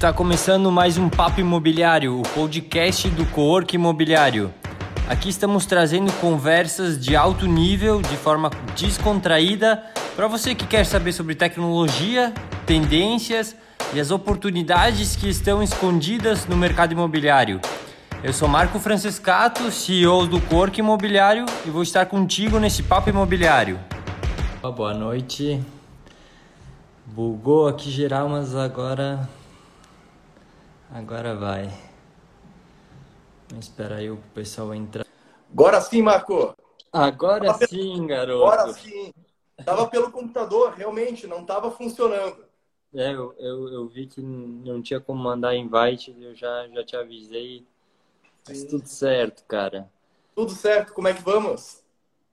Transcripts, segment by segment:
Está começando mais um Papo Imobiliário, o podcast do Cowork Imobiliário. Aqui estamos trazendo conversas de alto nível, de forma descontraída, para você que quer saber sobre tecnologia, tendências e as oportunidades que estão escondidas no mercado imobiliário. Eu sou Marco Francescato, CEO do Cowork Imobiliário e vou estar contigo nesse Papo Imobiliário. Boa noite. Bugou aqui geral, mas agora Agora vai. Espera aí o pessoal entrar. Agora sim, Marco. Agora tava sim, pelo... garoto. Agora sim. Tava pelo computador, realmente, não tava funcionando. É, eu, eu, eu, vi que não tinha como mandar invite, eu já, já te avisei. Mas tudo certo, cara. Tudo certo, como é que vamos?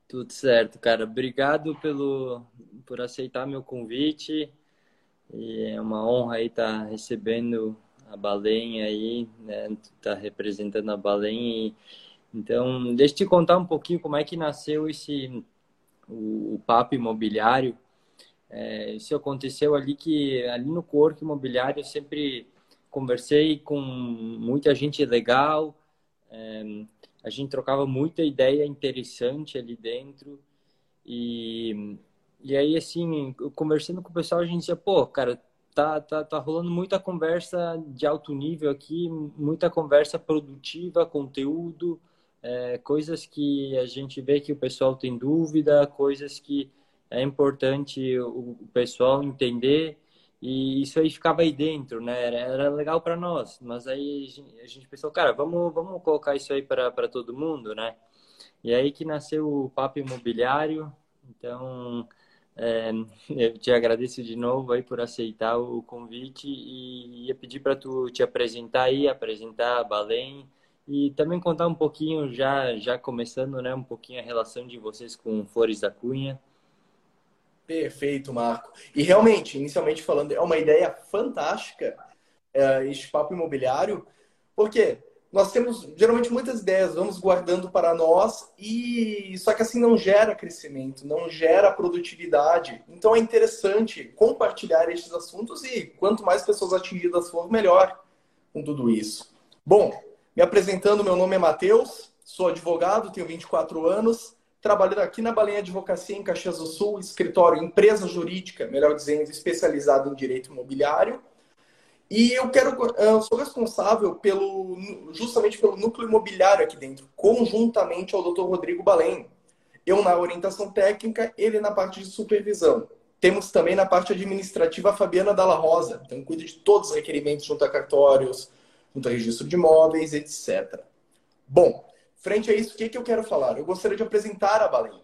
Tudo certo, cara. Obrigado pelo, por aceitar meu convite. E é uma honra aí estar recebendo a Balém aí, né? Tu tá representando a Balém. E... Então, deixa eu te contar um pouquinho como é que nasceu esse o, o papo imobiliário. É, isso aconteceu ali que ali no corpo imobiliário eu sempre conversei com muita gente legal. É, a gente trocava muita ideia interessante ali dentro e e aí assim conversando com o pessoal a gente dizia pô cara tá, tá, tá rolando muita conversa de alto nível aqui, muita conversa produtiva, conteúdo, é, coisas que a gente vê que o pessoal tem dúvida, coisas que é importante o, o pessoal entender e isso aí ficava aí dentro, né? Era, era legal para nós, mas aí a gente, pensou, cara, vamos, vamos colocar isso aí para todo mundo, né? E aí que nasceu o Papo Imobiliário, então é, eu te agradeço de novo aí por aceitar o convite e ia pedir para tu te apresentar aí, apresentar a Balém e também contar um pouquinho já já começando, né, um pouquinho a relação de vocês com Flores da Cunha. Perfeito, Marco. E realmente, inicialmente falando, é uma ideia fantástica é, este papo imobiliário, porque nós temos geralmente muitas ideias, vamos guardando para nós e só que assim não gera crescimento, não gera produtividade. Então é interessante compartilhar estes assuntos e quanto mais pessoas atingidas for, melhor com tudo isso. Bom, me apresentando, meu nome é Matheus, sou advogado, tenho 24 anos, trabalho aqui na Balenha Advocacia em Caxias do Sul, escritório empresa jurídica, melhor dizendo, especializado em direito imobiliário. E eu quero, eu sou responsável pelo, justamente pelo núcleo imobiliário aqui dentro, conjuntamente ao Dr. Rodrigo Balém. Eu na orientação técnica, ele na parte de supervisão. Temos também na parte administrativa a Fabiana Dalla Rosa, então cuida de todos os requerimentos junto a cartórios, junto a registro de imóveis, etc. Bom, frente a isso, o que, que eu quero falar? Eu gostaria de apresentar a Balém.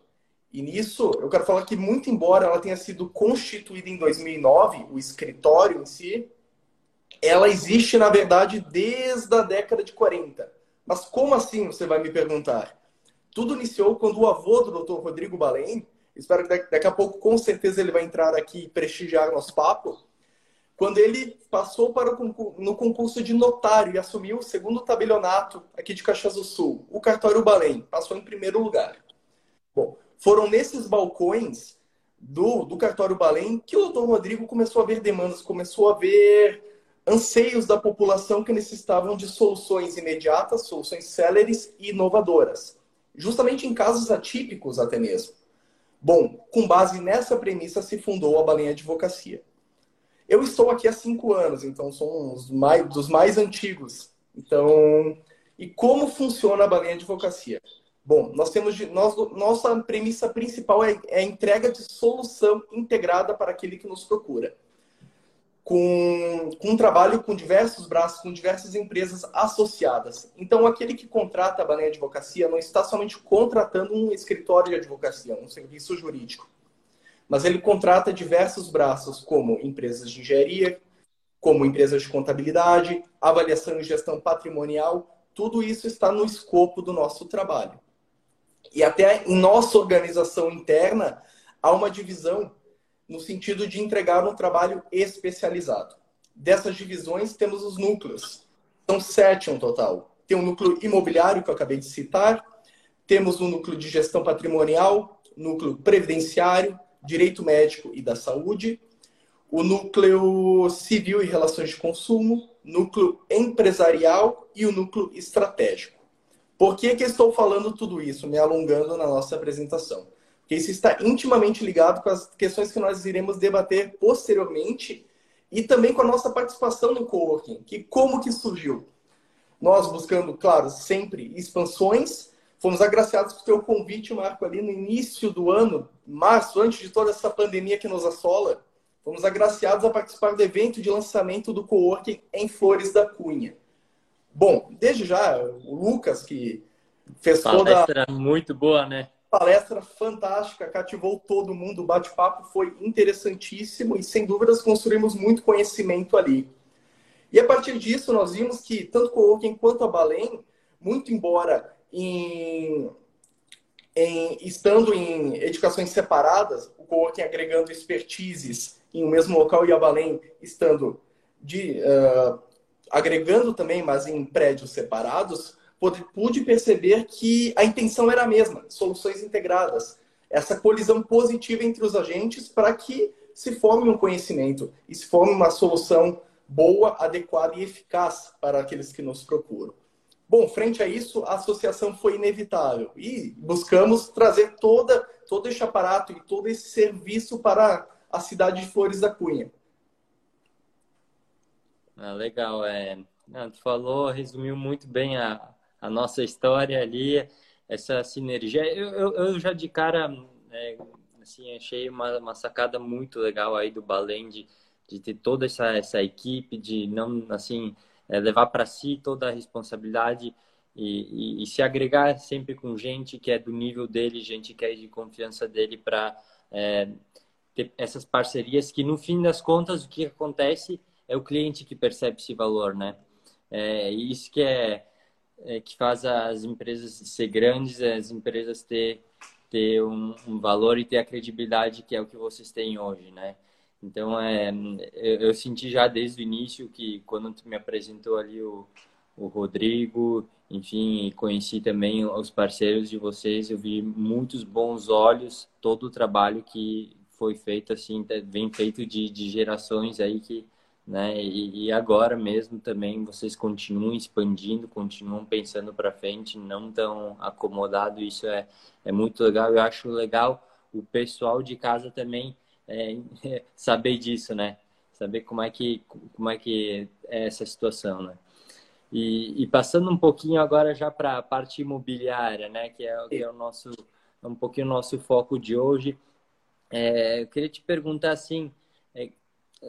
E nisso, eu quero falar que, muito embora ela tenha sido constituída em 2009, o escritório em si, ela existe, na verdade, desde a década de 40. Mas como assim, você vai me perguntar? Tudo iniciou quando o avô do Dr. Rodrigo Balém, espero que daqui a pouco, com certeza, ele vai entrar aqui e prestigiar nosso papo, quando ele passou para o, no concurso de notário e assumiu o segundo tabelionato aqui de Caxias do Sul, o cartório Balém, passou em primeiro lugar. Bom, foram nesses balcões do, do cartório Balém que o doutor Rodrigo começou a ver demandas, começou a ver anseios da população que necessitavam de soluções imediatas, soluções céleres e inovadoras, justamente em casos atípicos até mesmo. Bom, com base nessa premissa se fundou a Balenha Advocacia. Eu estou aqui há cinco anos, então sou um mais, dos mais antigos. Então, e como funciona a Balenha Advocacia? Bom, nós temos de, nós, nossa premissa principal é, é a entrega de solução integrada para aquele que nos procura com, com um trabalho com diversos braços, com diversas empresas associadas. Então, aquele que contrata a Baneia Advocacia não está somente contratando um escritório de advocacia, um serviço jurídico, mas ele contrata diversos braços, como empresas de engenharia, como empresas de contabilidade, avaliação e gestão patrimonial. Tudo isso está no escopo do nosso trabalho. E até em nossa organização interna, há uma divisão no sentido de entregar um trabalho especializado. Dessas divisões, temos os núcleos. São sete no total. Tem o um núcleo imobiliário, que eu acabei de citar, temos o um núcleo de gestão patrimonial, núcleo previdenciário, direito médico e da saúde, o núcleo civil e relações de consumo, núcleo empresarial e o núcleo estratégico. Por que, que estou falando tudo isso, me alongando na nossa apresentação? Porque isso está intimamente ligado com as questões que nós iremos debater posteriormente e também com a nossa participação no coworking, que como que surgiu? Nós buscando, claro, sempre expansões, fomos agraciados por ter o convite, Marco, ali no início do ano, março, antes de toda essa pandemia que nos assola, fomos agraciados a participar do evento de lançamento do coworking em Flores da Cunha. Bom, desde já, o Lucas, que fez toda... Palestra muito boa, né? Palestra fantástica, cativou todo mundo, o bate-papo foi interessantíssimo e, sem dúvidas, construímos muito conhecimento ali. E a partir disso, nós vimos que tanto o Coworking quanto a Balém, muito embora em, em, estando em edificações separadas, o Coworking agregando expertises em um mesmo local e a Balém estando de, uh, agregando também, mas em prédios separados, pude perceber que a intenção era a mesma, soluções integradas, essa colisão positiva entre os agentes para que se forme um conhecimento e se forme uma solução boa, adequada e eficaz para aqueles que nos procuram. Bom, frente a isso, a associação foi inevitável e buscamos trazer toda, todo esse aparato e todo esse serviço para a cidade de Flores da Cunha. Ah, legal, é. Não, tu falou, resumiu muito bem a, a nossa história ali, essa sinergia. Eu, eu, eu já de cara, é, assim, achei uma, uma sacada muito legal aí do Balém de, de ter toda essa, essa equipe, de não, assim, é, levar para si toda a responsabilidade e, e, e, se agregar sempre com gente que é do nível dele, gente que é de confiança dele para é, ter essas parcerias que no fim das contas o que acontece é o cliente que percebe esse valor, né? É, isso que é é, que faz as empresas ser grandes, as empresas ter, ter um, um, valor e ter a credibilidade que é o que vocês têm hoje, né? Então, é, eu, eu senti já desde o início que quando tu me apresentou ali o, o Rodrigo, enfim, conheci também os parceiros de vocês, eu vi muitos bons olhos todo o trabalho que foi feito, assim, vem feito de, de gerações aí que né? E, e, agora mesmo também vocês continuam expandindo, continuam pensando para frente, não tão acomodado. Isso é, é muito legal. Eu acho legal o pessoal de casa também é, saber disso, né? Saber como é que como é que é essa situação, né? E, e passando um pouquinho agora já para a parte imobiliária, né? Que é, que é o nosso um pouquinho o nosso foco de hoje. É, eu queria te perguntar assim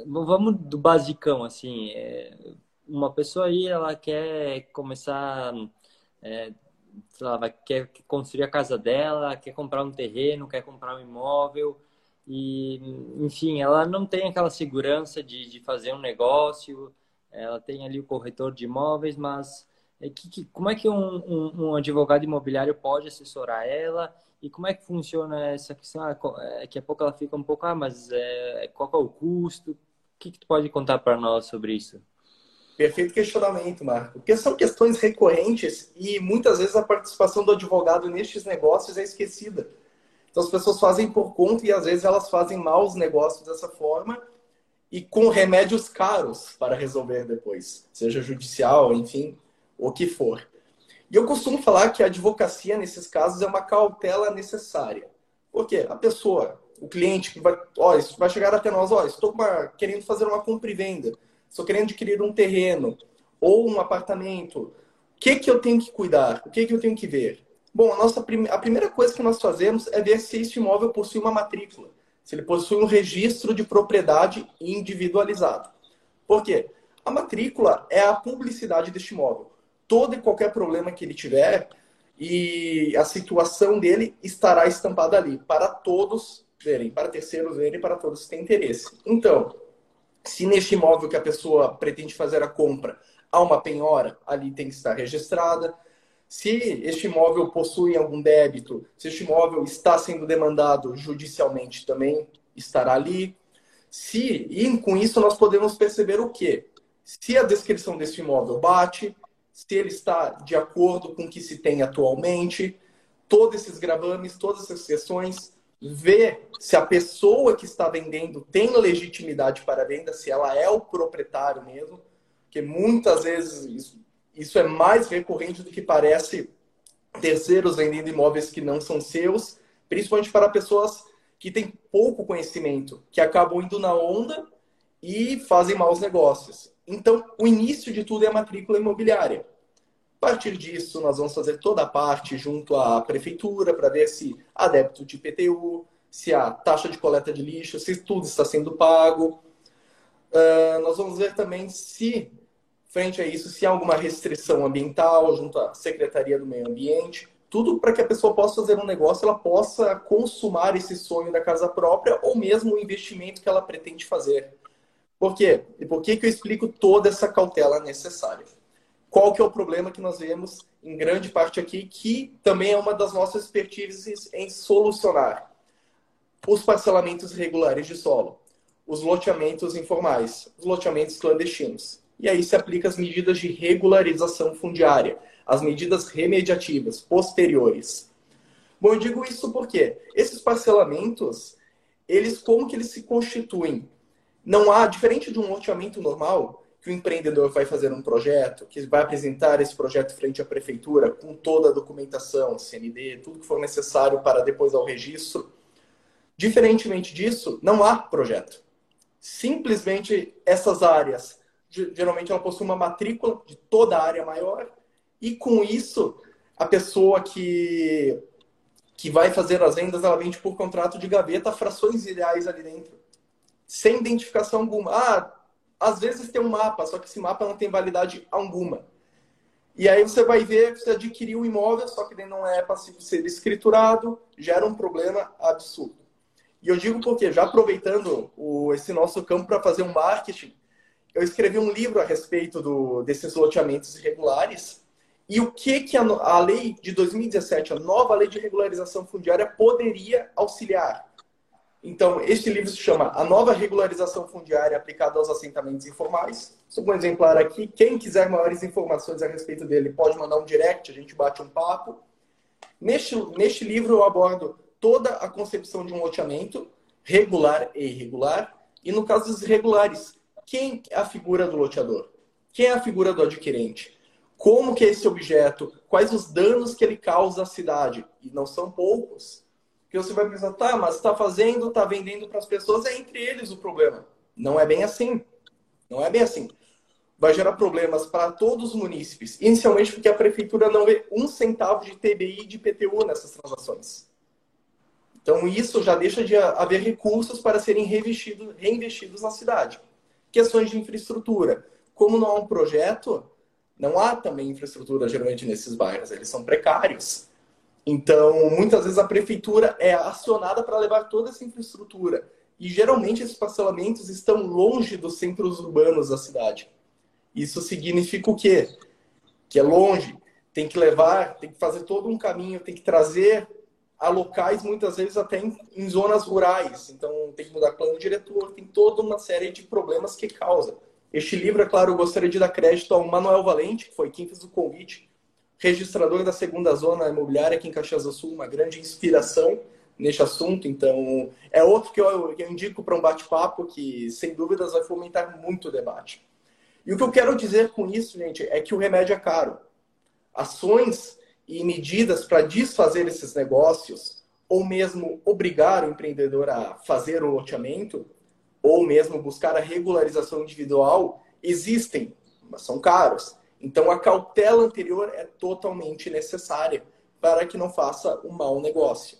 vamos do basicão, assim. É, uma pessoa aí, ela quer começar, é, lá, vai, quer construir a casa dela, quer comprar um terreno, quer comprar um imóvel. E, enfim, ela não tem aquela segurança de, de fazer um negócio, ela tem ali o corretor de imóveis, mas é que, que, como é que um, um, um, advogado imobiliário pode assessorar ela e como é que funciona essa questão? Ah, é, daqui a pouco ela fica um pouco, ah, mas é, qual é o custo? O que, que tu pode contar para nós sobre isso? Perfeito questionamento, Marco. Porque são questões recorrentes e muitas vezes a participação do advogado nestes negócios é esquecida. Então as pessoas fazem por conta e às vezes elas fazem maus negócios dessa forma e com remédios caros para resolver depois, seja judicial, enfim, o que for. E eu costumo falar que a advocacia, nesses casos, é uma cautela necessária. Porque a pessoa, o cliente que vai, ó, vai chegar até nós, ó, estou uma, querendo fazer uma compra e venda, estou querendo adquirir um terreno ou um apartamento, o que, que eu tenho que cuidar? O que, que eu tenho que ver? Bom, a, nossa, a primeira coisa que nós fazemos é ver se este imóvel possui uma matrícula, se ele possui um registro de propriedade individualizado. Por quê? A matrícula é a publicidade deste imóvel todo e qualquer problema que ele tiver e a situação dele estará estampada ali para todos verem, para terceiros verem, para todos que têm interesse. Então, se neste imóvel que a pessoa pretende fazer a compra há uma penhora, ali tem que estar registrada. Se este imóvel possui algum débito, se este imóvel está sendo demandado judicialmente, também estará ali. Se, e com isso nós podemos perceber o quê? Se a descrição deste imóvel bate, se ele está de acordo com o que se tem atualmente, todos esses gravames, todas essas questões, ver se a pessoa que está vendendo tem legitimidade para a venda, se ela é o proprietário mesmo, porque muitas vezes isso, isso é mais recorrente do que parece terceiros vendendo imóveis que não são seus, principalmente para pessoas que têm pouco conhecimento, que acabam indo na onda e fazem maus negócios. Então, o início de tudo é a matrícula imobiliária. A partir disso, nós vamos fazer toda a parte junto à prefeitura para ver se há débito de IPTU, se há taxa de coleta de lixo, se tudo está sendo pago. Uh, nós vamos ver também se, frente a isso, se há alguma restrição ambiental junto à Secretaria do Meio Ambiente. Tudo para que a pessoa possa fazer um negócio, ela possa consumar esse sonho da casa própria ou mesmo o investimento que ela pretende fazer. Por quê? E por que, que eu explico toda essa cautela necessária? Qual que é o problema que nós vemos em grande parte aqui, que também é uma das nossas expertises em solucionar? Os parcelamentos irregulares de solo, os loteamentos informais, os loteamentos clandestinos. E aí se aplica as medidas de regularização fundiária, as medidas remediativas posteriores. Bom, eu digo isso porque esses parcelamentos, eles como que eles se constituem? Não há, diferente de um loteamento normal, que o empreendedor vai fazer um projeto, que vai apresentar esse projeto frente à prefeitura com toda a documentação, CND, tudo que for necessário para depois ao registro. Diferentemente disso, não há projeto. Simplesmente essas áreas, geralmente ela possui uma matrícula de toda a área maior e com isso a pessoa que que vai fazer as vendas, ela vende por contrato de gaveta frações ideais ali dentro sem identificação alguma. Ah, às vezes tem um mapa, só que esse mapa não tem validade alguma. E aí você vai ver que você adquiriu um imóvel, só que ele não é passivo ser escriturado, gera um problema absurdo. E eu digo porque, já aproveitando o, esse nosso campo para fazer um marketing, eu escrevi um livro a respeito do, desses loteamentos irregulares e o que, que a, a lei de 2017, a nova lei de regularização fundiária, poderia auxiliar. Então, este livro se chama A Nova Regularização Fundiária Aplicada aos Assentamentos Informais. Sou um exemplar aqui. Quem quiser maiores informações a respeito dele pode mandar um direct, a gente bate um papo. Neste, neste livro eu abordo toda a concepção de um loteamento, regular e irregular. E no caso dos irregulares, quem é a figura do loteador? Quem é a figura do adquirente? Como que é esse objeto? Quais os danos que ele causa à cidade? E não são poucos que você vai pensar, tá, mas está fazendo, está vendendo para as pessoas, é entre eles o problema. Não é bem assim. Não é bem assim. Vai gerar problemas para todos os munícipes, inicialmente porque a prefeitura não vê um centavo de TBI e de PTU nessas transações. Então, isso já deixa de haver recursos para serem reinvestidos, reinvestidos na cidade. Questões de infraestrutura. Como não há um projeto, não há também infraestrutura geralmente nesses bairros, eles são precários. Então, muitas vezes a prefeitura é acionada para levar toda essa infraestrutura. E geralmente esses parcelamentos estão longe dos centros urbanos da cidade. Isso significa o quê? Que é longe, tem que levar, tem que fazer todo um caminho, tem que trazer a locais, muitas vezes até em, em zonas rurais. Então, tem que mudar plano diretor, tem toda uma série de problemas que causa. Este livro, é claro, eu gostaria de dar crédito ao Manuel Valente, que foi quem fez o convite registrador da segunda zona imobiliária aqui em Caxias do Sul, uma grande inspiração neste assunto. Então, é outro que eu, que eu indico para um bate-papo que, sem dúvidas, vai fomentar muito o debate. E o que eu quero dizer com isso, gente, é que o remédio é caro. Ações e medidas para desfazer esses negócios, ou mesmo obrigar o empreendedor a fazer o loteamento, ou mesmo buscar a regularização individual, existem, mas são caros. Então, a cautela anterior é totalmente necessária para que não faça um mau negócio.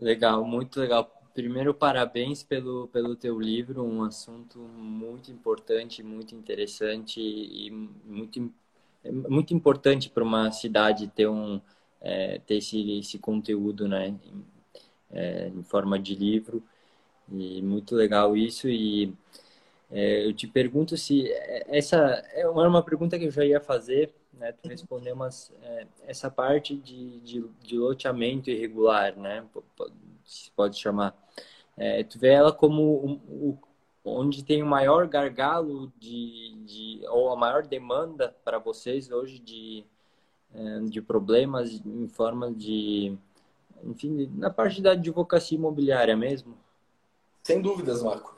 Legal, muito legal. Primeiro, parabéns pelo, pelo teu livro, um assunto muito importante, muito interessante e muito, muito importante para uma cidade ter, um, é, ter esse, esse conteúdo né, em, é, em forma de livro. E muito legal isso. E é, eu te pergunto se essa é uma pergunta que eu já ia fazer, né? Tu respondeu, mas é, essa parte de, de, de, loteamento irregular, né? Se pode chamar. É, tu vê ela como o, o, onde tem o maior gargalo de, de ou a maior demanda para vocês hoje de, é, de problemas em forma de enfim, na parte da advocacia imobiliária mesmo. Sem dúvidas, Marco.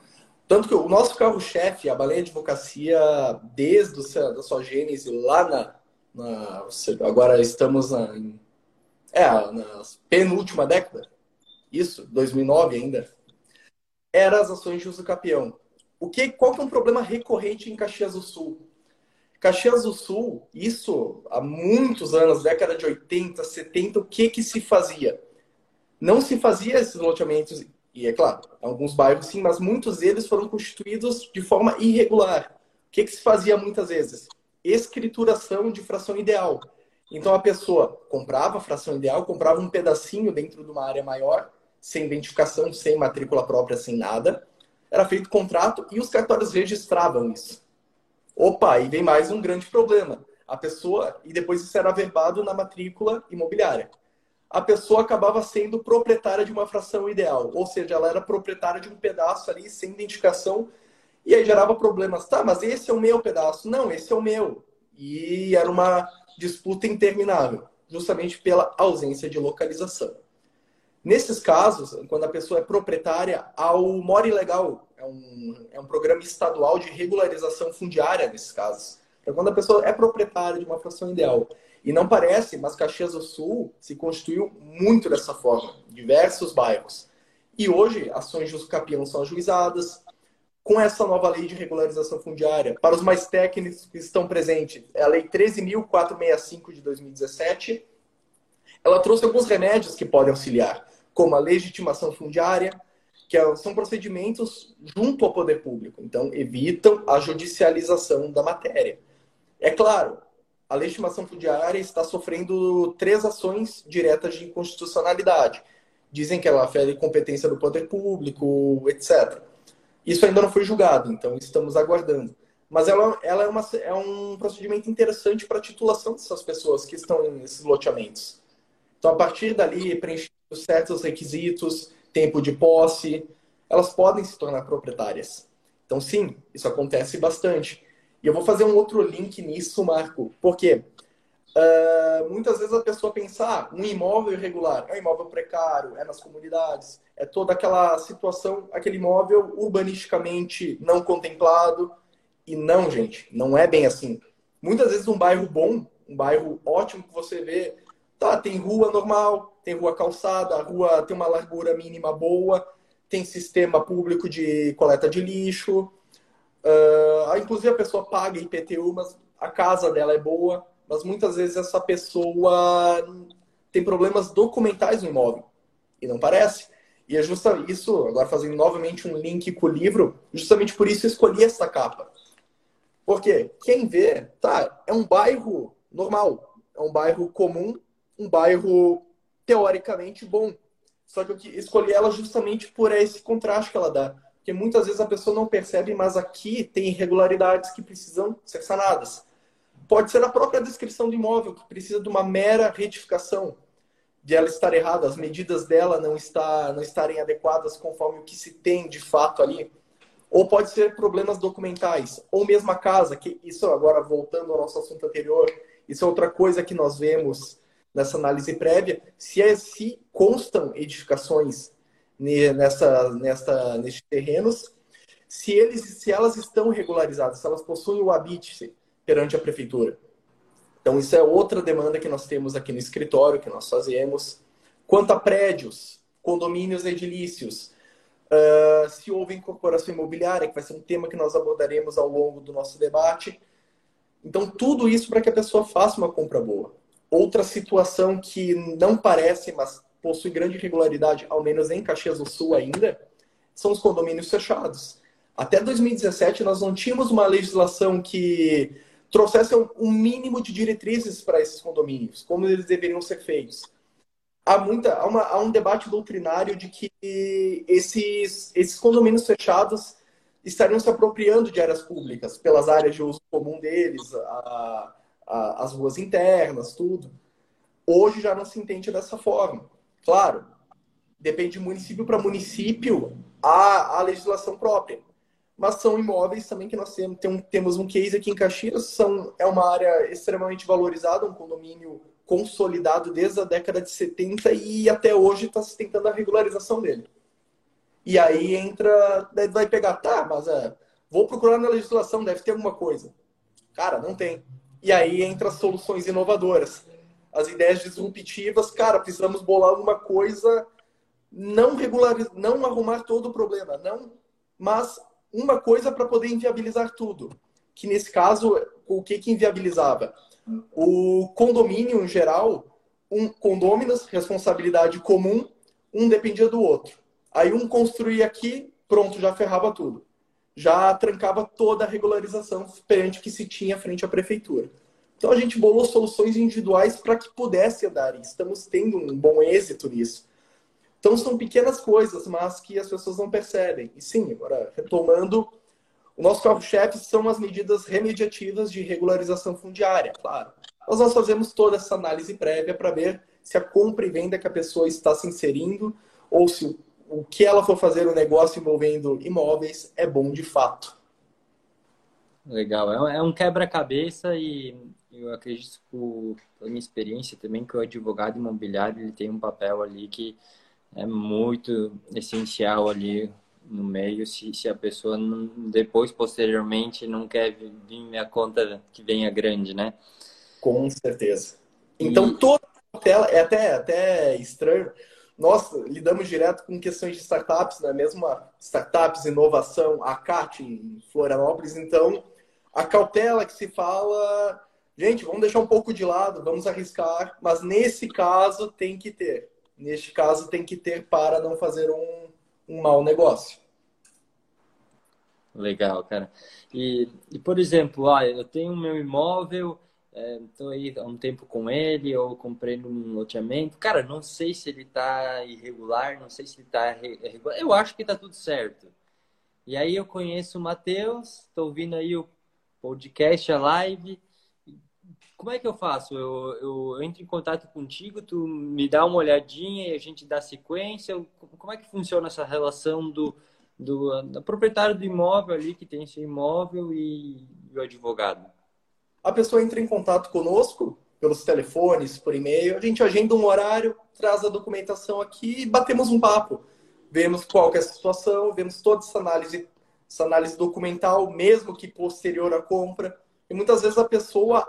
Tanto que o nosso carro-chefe, a Baleia Advocacia, desde o, da sua gênese lá na, na agora estamos na, é, na penúltima década, isso, 2009 ainda, era as ações de uso capião. O que, qual que é um problema recorrente em Caxias do Sul? Caxias do Sul, isso há muitos anos, década de 80, 70, o que que se fazia? Não se fazia esses loteamentos, e é claro, alguns bairros sim, mas muitos deles foram constituídos de forma irregular. O que que se fazia muitas vezes? Escrituração de fração ideal. Então a pessoa comprava a fração ideal, comprava um pedacinho dentro de uma área maior, sem identificação, sem matrícula própria, sem nada. Era feito contrato e os cartórios registravam isso. Opa, e vem mais um grande problema. A pessoa, e depois isso era averbado na matrícula imobiliária. A pessoa acabava sendo proprietária de uma fração ideal, ou seja, ela era proprietária de um pedaço ali sem identificação, e aí gerava problemas. Tá, mas esse é o meu pedaço. Não, esse é o meu. E era uma disputa interminável, justamente pela ausência de localização. Nesses casos, quando a pessoa é proprietária, há o Legal, é um, é um programa estadual de regularização fundiária nesses casos. Então, quando a pessoa é proprietária de uma fração ideal. E não parece, mas Caxias do Sul se constituiu muito dessa forma, diversos bairros. E hoje, ações de capião são ajuizadas. Com essa nova lei de regularização fundiária, para os mais técnicos que estão presentes, é a Lei 13.465 de 2017. Ela trouxe alguns remédios que podem auxiliar, como a legitimação fundiária, que é, são procedimentos junto ao poder público, então evitam a judicialização da matéria. É claro, a legitimação fundiária está sofrendo três ações diretas de inconstitucionalidade. Dizem que ela fere competência do poder público, etc. Isso ainda não foi julgado, então estamos aguardando. Mas ela, ela é, uma, é um procedimento interessante para a titulação dessas pessoas que estão nesses loteamentos. Então, a partir dali, preenchendo certos requisitos, tempo de posse, elas podem se tornar proprietárias. Então, sim, isso acontece bastante. E eu vou fazer um outro link nisso, Marco, porque uh, muitas vezes a pessoa pensa, ah, um imóvel irregular é um imóvel precário, é nas comunidades, é toda aquela situação, aquele imóvel urbanisticamente não contemplado. E não, gente, não é bem assim. Muitas vezes um bairro bom, um bairro ótimo que você vê, tá, tem rua normal, tem rua calçada, a rua tem uma largura mínima boa, tem sistema público de coleta de lixo. Uh, inclusive a pessoa paga IPTU, mas a casa dela é boa, mas muitas vezes essa pessoa tem problemas documentais no imóvel. E não parece. E é justamente isso, agora fazendo novamente um link com o livro, justamente por isso eu escolhi essa capa. Porque quem vê, tá, é um bairro normal, é um bairro comum, um bairro teoricamente bom. Só que eu escolhi ela justamente por esse contraste que ela dá. Porque muitas vezes a pessoa não percebe, mas aqui tem irregularidades que precisam ser sanadas. Pode ser a própria descrição do imóvel, que precisa de uma mera retificação, de ela estar errada, as medidas dela não, está, não estarem adequadas conforme o que se tem de fato ali. Ou pode ser problemas documentais, ou mesmo a casa, que isso agora voltando ao nosso assunto anterior, isso é outra coisa que nós vemos nessa análise prévia, se, é, se constam edificações nessa, nessa, nesses terrenos, se, eles, se elas estão regularizadas, se elas possuem o habite perante a prefeitura. Então, isso é outra demanda que nós temos aqui no escritório, que nós fazemos. Quanto a prédios, condomínios edilícios, uh, se houve incorporação imobiliária, que vai ser um tema que nós abordaremos ao longo do nosso debate. Então, tudo isso para que a pessoa faça uma compra boa. Outra situação que não parece, mas possui grande regularidade, ao menos em Caxias do Sul ainda, são os condomínios fechados. Até 2017, nós não tínhamos uma legislação que trouxesse um mínimo de diretrizes para esses condomínios, como eles deveriam ser feitos. Há, muita, há, uma, há um debate doutrinário de que esses, esses condomínios fechados estariam se apropriando de áreas públicas, pelas áreas de uso comum deles, a, a, as ruas internas, tudo. Hoje já não se entende dessa forma. Claro, depende de município para município a, a legislação própria. Mas são imóveis também que nós temos, tem um, temos um case aqui em Caxias, são, é uma área extremamente valorizada, um condomínio consolidado desde a década de 70 e até hoje está se tentando a regularização dele. E aí entra, vai pegar, tá, mas é, vou procurar na legislação, deve ter alguma coisa. Cara, não tem. E aí entra soluções inovadoras. As ideias disruptivas, cara, precisamos bolar alguma coisa, não regular, não arrumar todo o problema, não, mas uma coisa para poder inviabilizar tudo. Que nesse caso, o que que inviabilizava? O condomínio em geral, um condôminos, responsabilidade comum, um dependia do outro. Aí um construía aqui, pronto, já ferrava tudo. Já trancava toda a regularização perante que se tinha frente à prefeitura. Então a gente bolou soluções individuais para que pudesse andar. E estamos tendo um bom êxito nisso. Então são pequenas coisas, mas que as pessoas não percebem. E sim, agora retomando, o nosso carro-chefe são as medidas remediativas de regularização fundiária, claro. Mas nós fazemos toda essa análise prévia para ver se a compra e venda que a pessoa está se inserindo ou se o que ela for fazer o negócio envolvendo imóveis é bom de fato. Legal, é um é quebra-cabeça e eu acredito, por, pela minha experiência também, que o advogado imobiliário ele tem um papel ali que é muito essencial ali no meio se, se a pessoa não, depois, posteriormente, não quer vir minha conta que venha grande, né? Com certeza. Então, e... toda a tela é até, até estranho. Nós lidamos direto com questões de startups, né? Mesmo startups, inovação, a CAT em Florianópolis. Então, a cautela que se fala Gente, vamos deixar um pouco de lado, vamos arriscar, mas nesse caso tem que ter. Neste caso tem que ter para não fazer um, um mau negócio. Legal, cara. E, e por exemplo, ah, eu tenho meu imóvel, estou é, aí há um tempo com ele, ou comprei num loteamento. Cara, não sei se ele está irregular, não sei se ele está. Eu acho que está tudo certo. E aí eu conheço o Matheus, estou ouvindo aí o podcast, a live, como é que eu faço? Eu, eu entro em contato contigo, tu me dá uma olhadinha e a gente dá sequência? Como é que funciona essa relação do, do, do proprietário do imóvel ali, que tem esse imóvel, e, e o advogado? A pessoa entra em contato conosco pelos telefones, por e-mail, a gente agenda um horário, traz a documentação aqui e batemos um papo. Vemos qual é a situação, vemos toda essa análise, essa análise documental, mesmo que posterior à compra. E muitas vezes a pessoa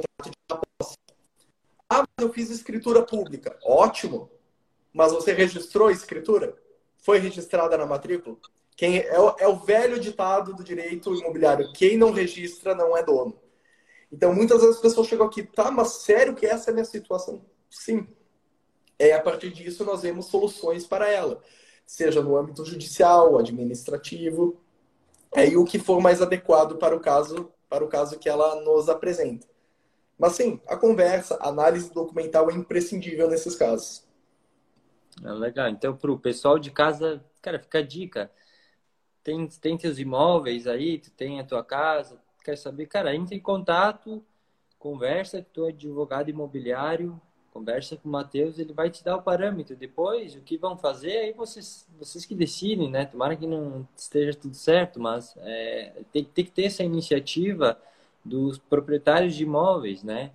contrato de posse. Ah, mas eu fiz escritura pública. Ótimo. Mas você registrou a escritura? Foi registrada na matrícula? Quem é, o, é o velho ditado do direito imobiliário: quem não registra não é dono. Então, muitas vezes as pessoas chegam aqui, tá, mas sério que essa é a minha situação? Sim. É a partir disso nós vemos soluções para ela, seja no âmbito judicial, administrativo, aí o que for mais adequado para o caso, para o caso que ela nos apresenta. Mas sim, a conversa, a análise documental é imprescindível nesses casos. É legal. Então, para o pessoal de casa, cara, fica a dica. Tem, tem teus imóveis aí, tu tem a tua casa, quer saber, cara, entre em contato, conversa com teu advogado imobiliário, conversa com o Matheus, ele vai te dar o parâmetro. Depois, o que vão fazer, aí vocês, vocês que decidem, né? Tomara que não esteja tudo certo, mas é, tem, tem que ter essa iniciativa dos proprietários de imóveis, né?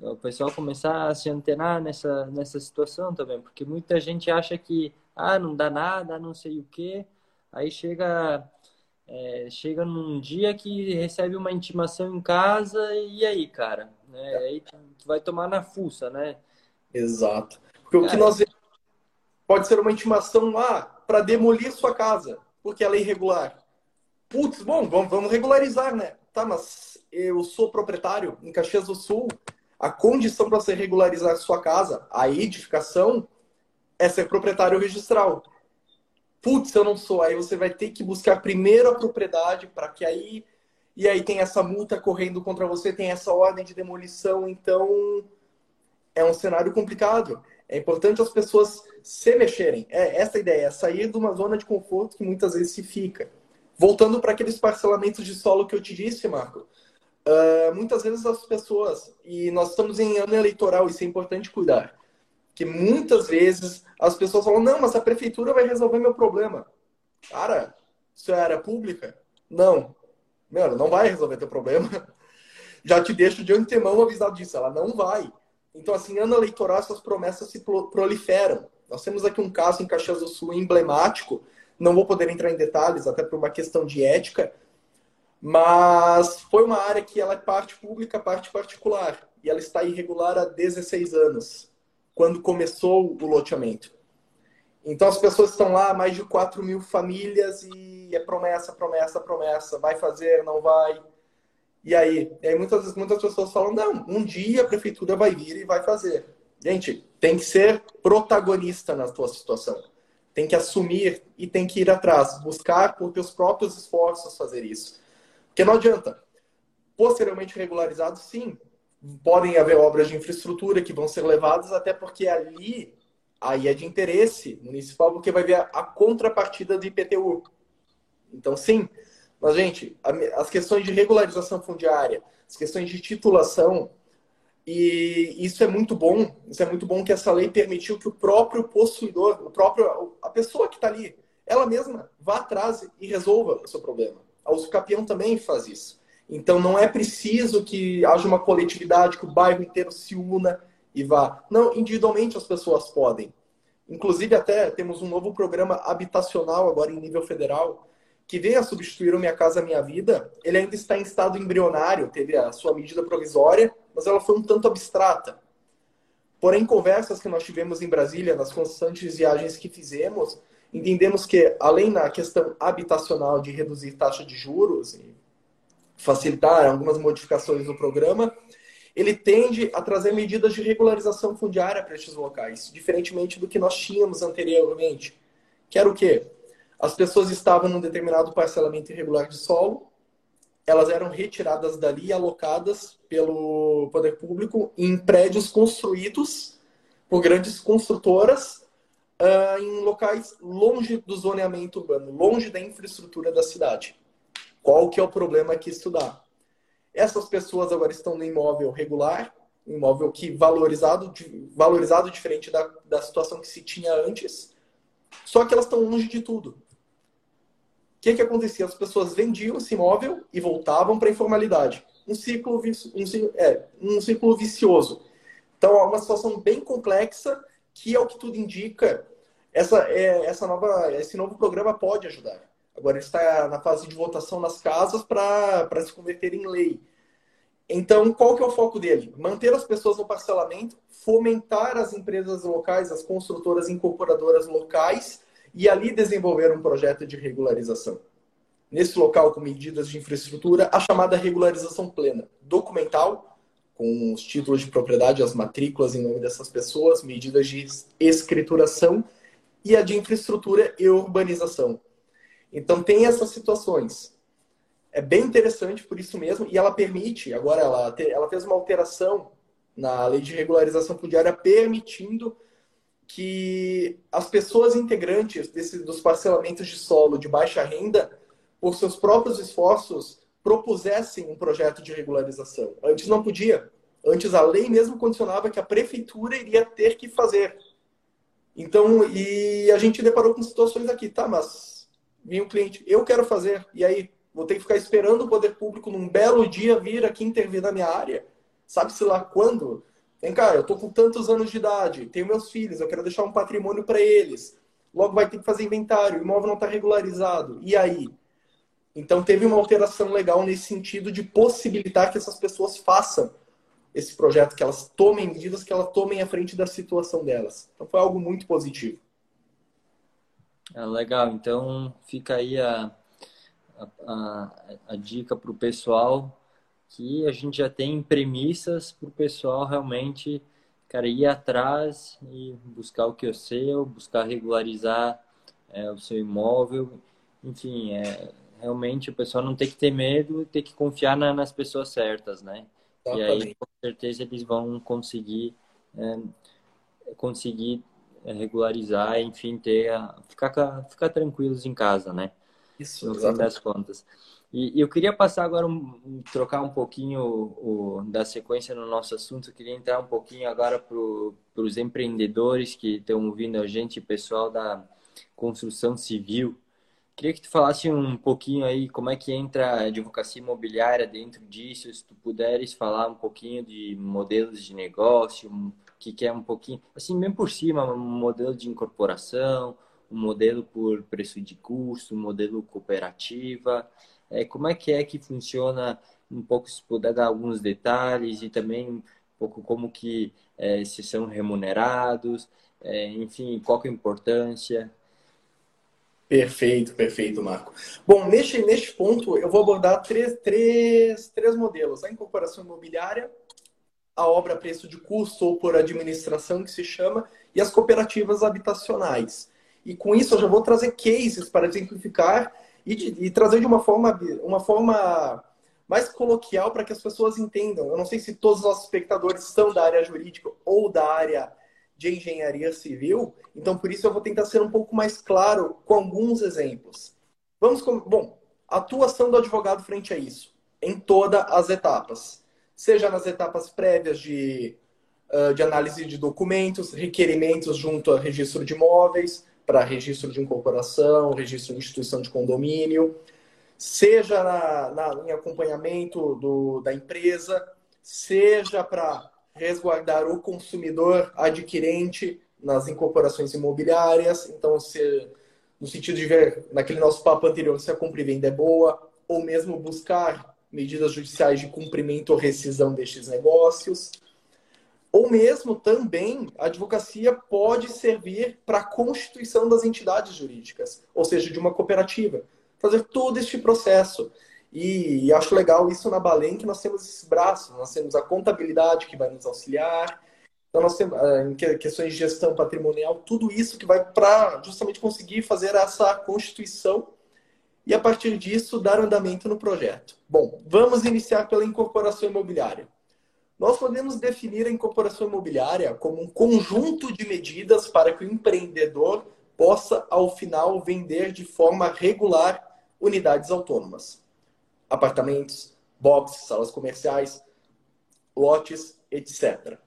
O pessoal começar a se antenar nessa, nessa situação também, porque muita gente acha que, ah, não dá nada, não sei o quê, aí chega, é, chega num dia que recebe uma intimação em casa e aí, cara, né? Aí tu vai tomar na fuça, né? Exato. Porque o que nós vemos pode ser uma intimação lá ah, para demolir sua casa, porque ela é irregular. Putz, bom, vamos, vamos regularizar, né? Tá, mas eu sou proprietário em Caxias do Sul, a condição para você regularizar sua casa, a edificação, é ser proprietário registral. Putz, eu não sou. Aí você vai ter que buscar primeiro a propriedade para que aí. E aí tem essa multa correndo contra você, tem essa ordem de demolição. Então, é um cenário complicado. É importante as pessoas se mexerem. É essa a ideia, é sair de uma zona de conforto que muitas vezes se fica. Voltando para aqueles parcelamentos de solo que eu te disse, Marco, uh, muitas vezes as pessoas, e nós estamos em ano eleitoral, isso é importante cuidar, que muitas vezes as pessoas falam, não, mas a prefeitura vai resolver meu problema. Cara, isso é área pública? Não. Mano, não vai resolver teu problema. Já te deixo de antemão avisado disso. Ela não vai. Então, assim, ano eleitoral, essas promessas se proliferam. Nós temos aqui um caso em Caxias do Sul emblemático. Não vou poder entrar em detalhes, até por uma questão de ética, mas foi uma área que ela é parte pública, parte particular. E ela está irregular há 16 anos, quando começou o loteamento. Então as pessoas estão lá, mais de 4 mil famílias, e é promessa, promessa, promessa. Vai fazer, não vai. E aí? E aí muitas, muitas pessoas falam, não, um dia a prefeitura vai vir e vai fazer. Gente, tem que ser protagonista na tua situação. Tem que assumir e tem que ir atrás, buscar por teus próprios esforços fazer isso. Porque não adianta. Posteriormente regularizado, sim, podem haver obras de infraestrutura que vão ser levadas, até porque ali aí é de interesse municipal, porque vai ver a, a contrapartida do IPTU. Então, sim, mas, gente, as questões de regularização fundiária, as questões de titulação, e isso é muito bom, isso é muito bom que essa lei permitiu que o próprio possuidor, o próprio, a pessoa que está ali, ela mesma vá atrás e resolva o seu problema. A Usucapião também faz isso. Então não é preciso que haja uma coletividade, que o bairro inteiro se una e vá. Não, individualmente as pessoas podem. Inclusive até temos um novo programa habitacional agora em nível federal que vem a substituir o Minha Casa Minha Vida. Ele ainda está em estado embrionário, teve a sua medida provisória, mas ela foi um tanto abstrata. Porém, conversas que nós tivemos em Brasília, nas constantes viagens que fizemos, entendemos que, além da questão habitacional de reduzir taxa de juros e facilitar algumas modificações no programa, ele tende a trazer medidas de regularização fundiária para estes locais, diferentemente do que nós tínhamos anteriormente. Que era o quê? As pessoas estavam num determinado parcelamento irregular de solo, elas eram retiradas dali e alocadas pelo poder público em prédios construídos por grandes construtoras uh, em locais longe do zoneamento urbano, longe da infraestrutura da cidade. Qual que é o problema que estudar? Essas pessoas agora estão no imóvel regular, imóvel que valorizado, valorizado diferente da, da situação que se tinha antes, só que elas estão longe de tudo. O que, que acontecia? As pessoas vendiam esse imóvel e voltavam para a informalidade. Um ciclo, um, é, um ciclo vicioso. Então, é uma situação bem complexa que, é o que tudo indica, essa, é, essa nova, esse novo programa pode ajudar. Agora está na fase de votação nas casas para se converter em lei. Então, qual que é o foco dele? Manter as pessoas no parcelamento, fomentar as empresas locais, as construtoras incorporadoras locais e ali desenvolver um projeto de regularização. Nesse local, com medidas de infraestrutura, a chamada regularização plena, documental, com os títulos de propriedade, as matrículas em nome dessas pessoas, medidas de escrituração e a de infraestrutura e urbanização. Então, tem essas situações. É bem interessante por isso mesmo, e ela permite, agora ela, ela fez uma alteração na lei de regularização fundiária, permitindo que as pessoas integrantes desse, dos parcelamentos de solo de baixa renda, por seus próprios esforços, propusessem um projeto de regularização. Antes não podia. Antes a lei mesmo condicionava que a prefeitura iria ter que fazer. Então, e a gente deparou com situações aqui, tá, mas vinha um cliente, eu quero fazer, e aí vou ter que ficar esperando o poder público num belo dia vir aqui intervir na minha área, sabe-se lá quando? Vem cá, eu tô com tantos anos de idade, tenho meus filhos, eu quero deixar um patrimônio para eles. Logo vai ter que fazer inventário, o imóvel não está regularizado. E aí? Então teve uma alteração legal nesse sentido de possibilitar que essas pessoas façam esse projeto, que elas tomem medidas, que elas tomem à frente da situação delas. Então foi algo muito positivo. É, legal, então fica aí a, a, a, a dica para o pessoal que a gente já tem premissas para o pessoal realmente cara, ir atrás e buscar o que é seu, buscar regularizar é, o seu imóvel, enfim, é, realmente o pessoal não tem que ter medo, tem que confiar na, nas pessoas certas, né? E aí, com certeza, eles vão conseguir é, conseguir é, regularizar, enfim, ter ficar, ficar tranquilos em casa, né? Isso, no fim das contas. E, eu queria passar agora, um, trocar um pouquinho o, da sequência no nosso assunto. Eu queria entrar um pouquinho agora para os empreendedores que estão ouvindo a gente, pessoal da construção civil Queria que tu falasse um pouquinho aí como é que entra a advocacia imobiliária dentro disso, se tu puderes falar um pouquinho de modelos de negócio, o que, que é um pouquinho, assim, bem por cima, um modelo de incorporação, um modelo por preço de custo, um modelo cooperativa, é, como é que é que funciona, um pouco se puder dar alguns detalhes e também um pouco como que é, se são remunerados, é, enfim, qual é a importância. Perfeito, perfeito, Marco. Bom, neste, neste ponto eu vou abordar três, três, três modelos: a incorporação imobiliária, a obra a preço de custo ou por administração, que se chama, e as cooperativas habitacionais. E com isso eu já vou trazer cases para exemplificar e, de, e trazer de uma forma, uma forma mais coloquial para que as pessoas entendam. Eu não sei se todos os nossos espectadores são da área jurídica ou da área de engenharia civil, então por isso eu vou tentar ser um pouco mais claro com alguns exemplos. Vamos com... bom, atuação do advogado frente a isso, em todas as etapas, seja nas etapas prévias de, de análise de documentos, requerimentos junto a registro de imóveis, para registro de incorporação, registro de instituição de condomínio, seja na, na em acompanhamento do, da empresa, seja para resguardar o consumidor adquirente nas incorporações imobiliárias. Então, se, no sentido de ver, naquele nosso papo anterior, se a compra e venda é boa, ou mesmo buscar medidas judiciais de cumprimento ou rescisão destes negócios. Ou mesmo também a advocacia pode servir para a constituição das entidades jurídicas, ou seja, de uma cooperativa. Fazer todo este processo. E, e, acho legal isso na Balém, que nós temos esses braços. Nós temos a contabilidade que vai nos auxiliar. Então, nós temos, eh, em questões de gestão patrimonial, tudo isso que vai para justamente conseguir fazer essa constituição e, a partir disso, dar andamento no projeto. Bom, vamos iniciar pela incorporação imobiliária. Nós podemos definir a incorporação imobiliária como um conjunto de medidas para que o empreendedor possa, ao final, vender de forma regular unidades autônomas apartamentos, boxes, salas comerciais, lotes, etc.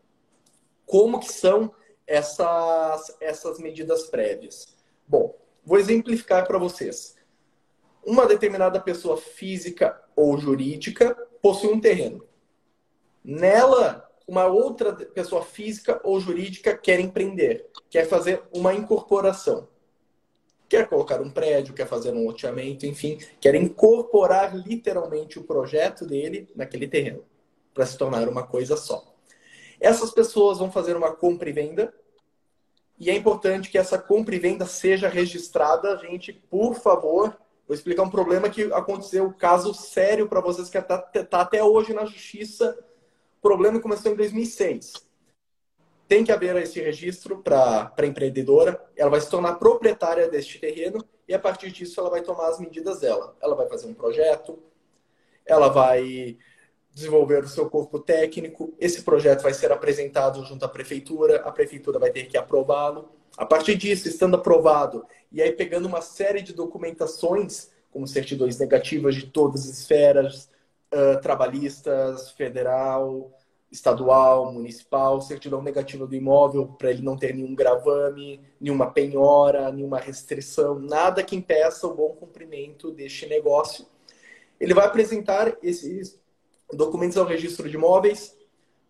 Como que são essas, essas medidas prévias? Bom, vou exemplificar para vocês. Uma determinada pessoa física ou jurídica possui um terreno. Nela, uma outra pessoa física ou jurídica quer empreender, quer fazer uma incorporação quer colocar um prédio, quer fazer um loteamento, enfim, quer incorporar literalmente o projeto dele naquele terreno, para se tornar uma coisa só. Essas pessoas vão fazer uma compra e venda, e é importante que essa compra e venda seja registrada, gente, por favor. Vou explicar um problema que aconteceu, um caso sério para vocês que está tá até hoje na justiça. O problema começou em 2006 tem que haver esse registro para a empreendedora, ela vai se tornar proprietária deste terreno e a partir disso ela vai tomar as medidas dela. Ela vai fazer um projeto, ela vai desenvolver o seu corpo técnico, esse projeto vai ser apresentado junto à prefeitura, a prefeitura vai ter que aprová-lo. A partir disso, estando aprovado, e aí pegando uma série de documentações, como certidões negativas de todas as esferas, uh, trabalhistas, federal, estadual, municipal, certidão negativa do imóvel para ele não ter nenhum gravame, nenhuma penhora, nenhuma restrição, nada que impeça o bom cumprimento deste negócio. Ele vai apresentar esses documentos ao registro de imóveis,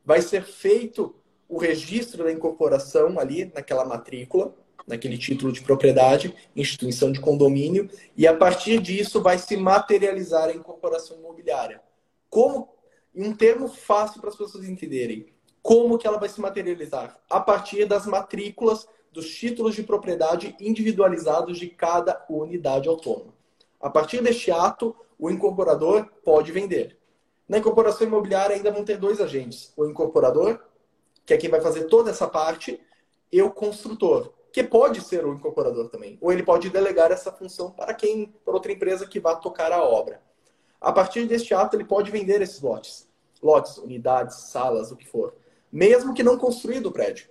vai ser feito o registro da incorporação ali naquela matrícula, naquele título de propriedade, instituição de condomínio, e a partir disso vai se materializar a incorporação imobiliária. Como em um termo fácil para as pessoas entenderem. Como que ela vai se materializar? A partir das matrículas dos títulos de propriedade individualizados de cada unidade autônoma. A partir deste ato, o incorporador pode vender. Na incorporação imobiliária ainda vão ter dois agentes: o incorporador, que é quem vai fazer toda essa parte, e o construtor, que pode ser o incorporador também, ou ele pode delegar essa função para quem, para outra empresa que vá tocar a obra. A partir deste ato, ele pode vender esses lotes. Lotes, unidades, salas, o que for. Mesmo que não construído o prédio.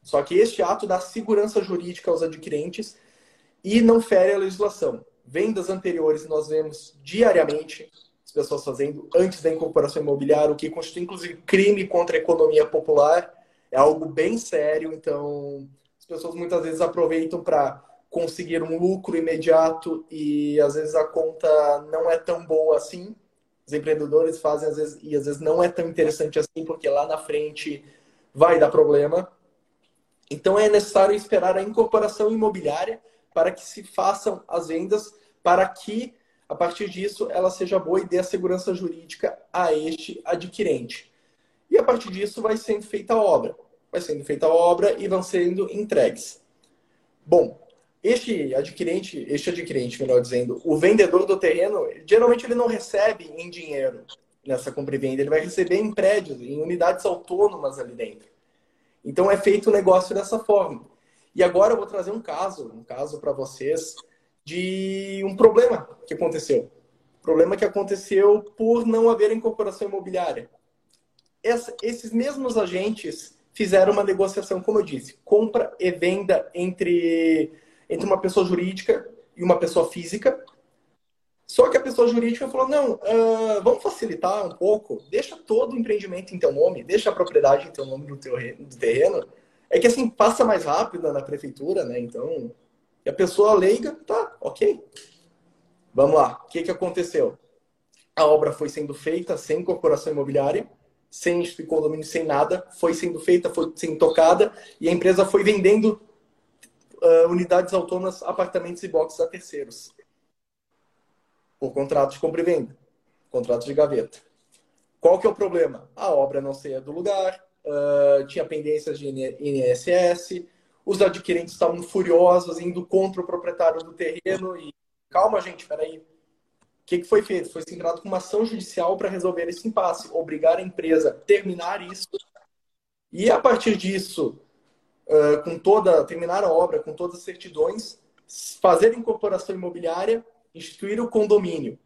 Só que este ato dá segurança jurídica aos adquirentes e não fere a legislação. Vendas anteriores nós vemos diariamente as pessoas fazendo antes da incorporação imobiliária, o que constitui inclusive crime contra a economia popular. É algo bem sério, então as pessoas muitas vezes aproveitam para conseguir um lucro imediato e às vezes a conta não é tão boa assim. Os empreendedores fazem às vezes e às vezes não é tão interessante assim porque lá na frente vai dar problema. Então é necessário esperar a incorporação imobiliária para que se façam as vendas, para que a partir disso ela seja boa e dê a segurança jurídica a este adquirente. E a partir disso vai sendo feita a obra. Vai sendo feita a obra e vão sendo entregues. Bom, este adquirente, este adquirente, melhor dizendo, o vendedor do terreno, geralmente ele não recebe em dinheiro nessa compra e venda, ele vai receber em prédios, em unidades autônomas ali dentro. Então é feito o negócio dessa forma. E agora eu vou trazer um caso, um caso para vocês de um problema que aconteceu. Problema que aconteceu por não haver incorporação imobiliária. Essa, esses mesmos agentes fizeram uma negociação, como eu disse, compra e venda entre entre uma pessoa jurídica e uma pessoa física. Só que a pessoa jurídica falou: não, uh, vamos facilitar um pouco, deixa todo o empreendimento em teu nome, deixa a propriedade em teu nome do, teu, do terreno. É que assim passa mais rápido na prefeitura, né? Então, e a pessoa leiga, tá, ok. Vamos lá, o que, que aconteceu? A obra foi sendo feita sem incorporação imobiliária, sem condomínio, sem nada, foi sendo feita, foi sendo tocada, e a empresa foi vendendo uh, unidades autônomas, apartamentos e boxes a terceiros. Por contrato de compra e venda. Contrato de gaveta. Qual que é o problema? A obra não saía do lugar, uh, tinha pendências de INSS, os adquirentes estavam furiosos, indo contra o proprietário do terreno e... Calma, gente, peraí. O que, que foi feito? Foi entrado com uma ação judicial para resolver esse impasse, obrigar a empresa a terminar isso. E a partir disso, uh, com toda, terminar a obra com todas as certidões, fazer incorporação imobiliária, instituir o condomínio.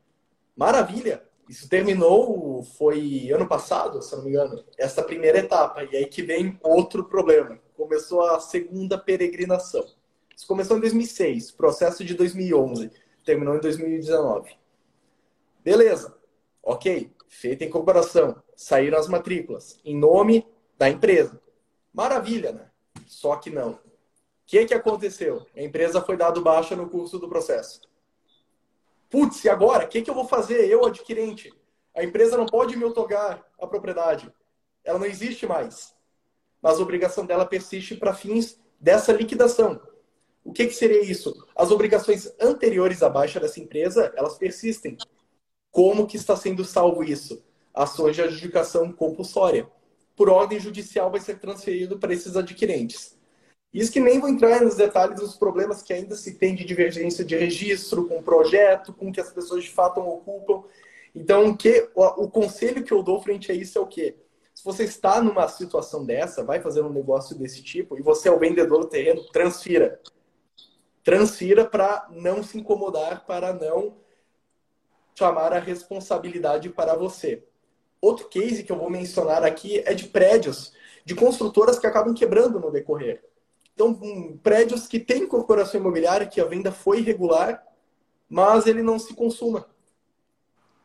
Maravilha! Isso terminou, foi ano passado, se não me engano, essa primeira etapa. E aí que vem outro problema. Começou a segunda peregrinação. Isso começou em 2006, processo de 2011, terminou em 2019. Beleza, ok, feita a incorporação, saíram as matrículas em nome da empresa. Maravilha, né? Só que não. O que, que aconteceu? A empresa foi dado baixa no curso do processo. Putz, e agora? O que, que eu vou fazer? Eu, adquirente. A empresa não pode me otorgar a propriedade. Ela não existe mais. Mas a obrigação dela persiste para fins dessa liquidação. O que, que seria isso? As obrigações anteriores à baixa dessa empresa, elas persistem. Como que está sendo salvo isso? Ações de adjudicação compulsória por ordem judicial, vai ser transferido para esses adquirentes. Isso que nem vou entrar nos detalhes dos problemas que ainda se tem de divergência de registro com projeto, com que as pessoas de fato ocupam. Então, o, que, o, o conselho que eu dou frente a isso é o quê? Se você está numa situação dessa, vai fazer um negócio desse tipo, e você é o vendedor do terreno, transfira. Transfira para não se incomodar, para não chamar a responsabilidade para você. Outro case que eu vou mencionar aqui é de prédios, de construtoras que acabam quebrando no decorrer. Então, um, prédios que têm incorporação imobiliária, que a venda foi irregular, mas ele não se consuma.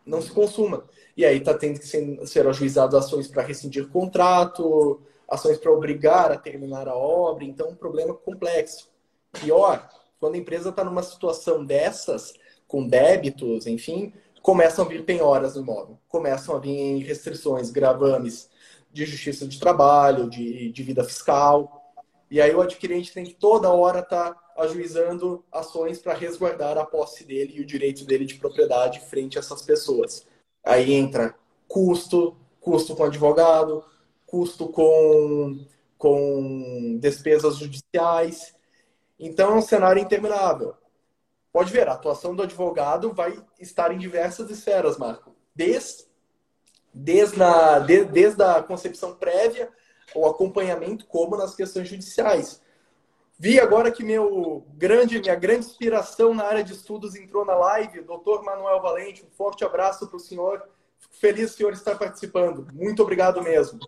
Não se consuma. E aí está tendo que ser, ser ajuizado ações para rescindir contrato, ações para obrigar a terminar a obra. Então, um problema complexo. Pior, quando a empresa está numa situação dessas, com débitos, enfim, começam a vir penhoras no imóvel, começam a vir restrições, gravames de justiça de trabalho, de, de vida fiscal. E aí o adquirente tem que toda hora estar tá ajuizando ações para resguardar a posse dele e o direito dele de propriedade frente a essas pessoas. Aí entra custo, custo com advogado, custo com, com despesas judiciais. Então é um cenário interminável. Pode ver, a atuação do advogado vai estar em diversas esferas, Marco. Desde, desde, a, de, desde a concepção prévia, o acompanhamento, como nas questões judiciais. Vi agora que meu grande, minha grande inspiração na área de estudos entrou na live, doutor Manuel Valente. Um forte abraço para o senhor. Fico feliz o senhor estar participando. Muito obrigado mesmo.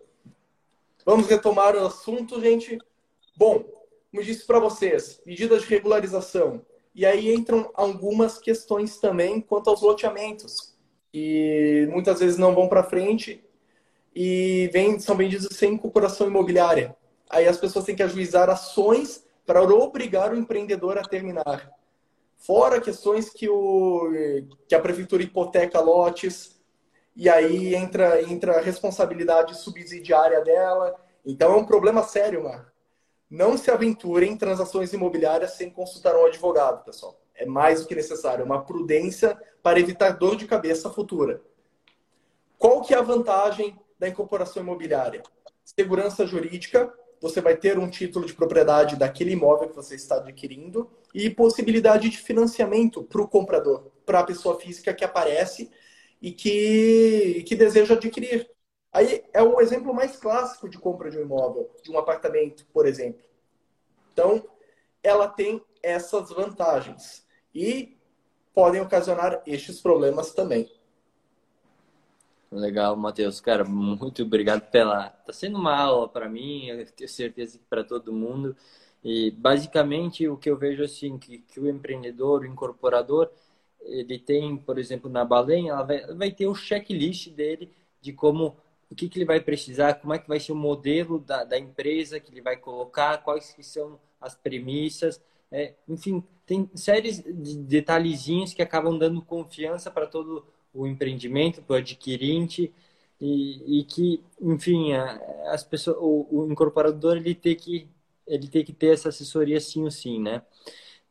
Vamos retomar o assunto, gente. Bom, como disse para vocês, medidas de regularização. E aí entram algumas questões também quanto aos loteamentos, que muitas vezes não vão para frente e vem, são vendidos sem incorporação imobiliária. Aí as pessoas têm que ajuizar ações para obrigar o empreendedor a terminar. Fora questões que, o, que a prefeitura hipoteca lotes, e aí entra, entra a responsabilidade subsidiária dela. Então é um problema sério, Marco. Não se aventurem em transações imobiliárias sem consultar um advogado, pessoal. É mais do que necessário, é uma prudência para evitar dor de cabeça futura. Qual que é a vantagem da incorporação imobiliária? Segurança jurídica, você vai ter um título de propriedade daquele imóvel que você está adquirindo e possibilidade de financiamento para o comprador, para a pessoa física que aparece e que, que deseja adquirir. Aí é o exemplo mais clássico de compra de um imóvel, de um apartamento, por exemplo. Então, ela tem essas vantagens e podem ocasionar estes problemas também. Legal, Matheus. Cara, muito obrigado pela. Tá sendo uma aula para mim, eu tenho certeza que para todo mundo. E basicamente o que eu vejo assim que, que o empreendedor, o incorporador, ele tem, por exemplo, na Balenha, ela vai, vai ter o checklist dele de como o que, que ele vai precisar, como é que vai ser o modelo da, da empresa que ele vai colocar, quais que são as premissas, é, enfim, tem séries de detalhezinhos que acabam dando confiança para todo o empreendimento para o adquirente e, e, que, enfim, as pessoas, o, o, incorporador ele tem que ele tem que ter essa assessoria sim ou sim, né?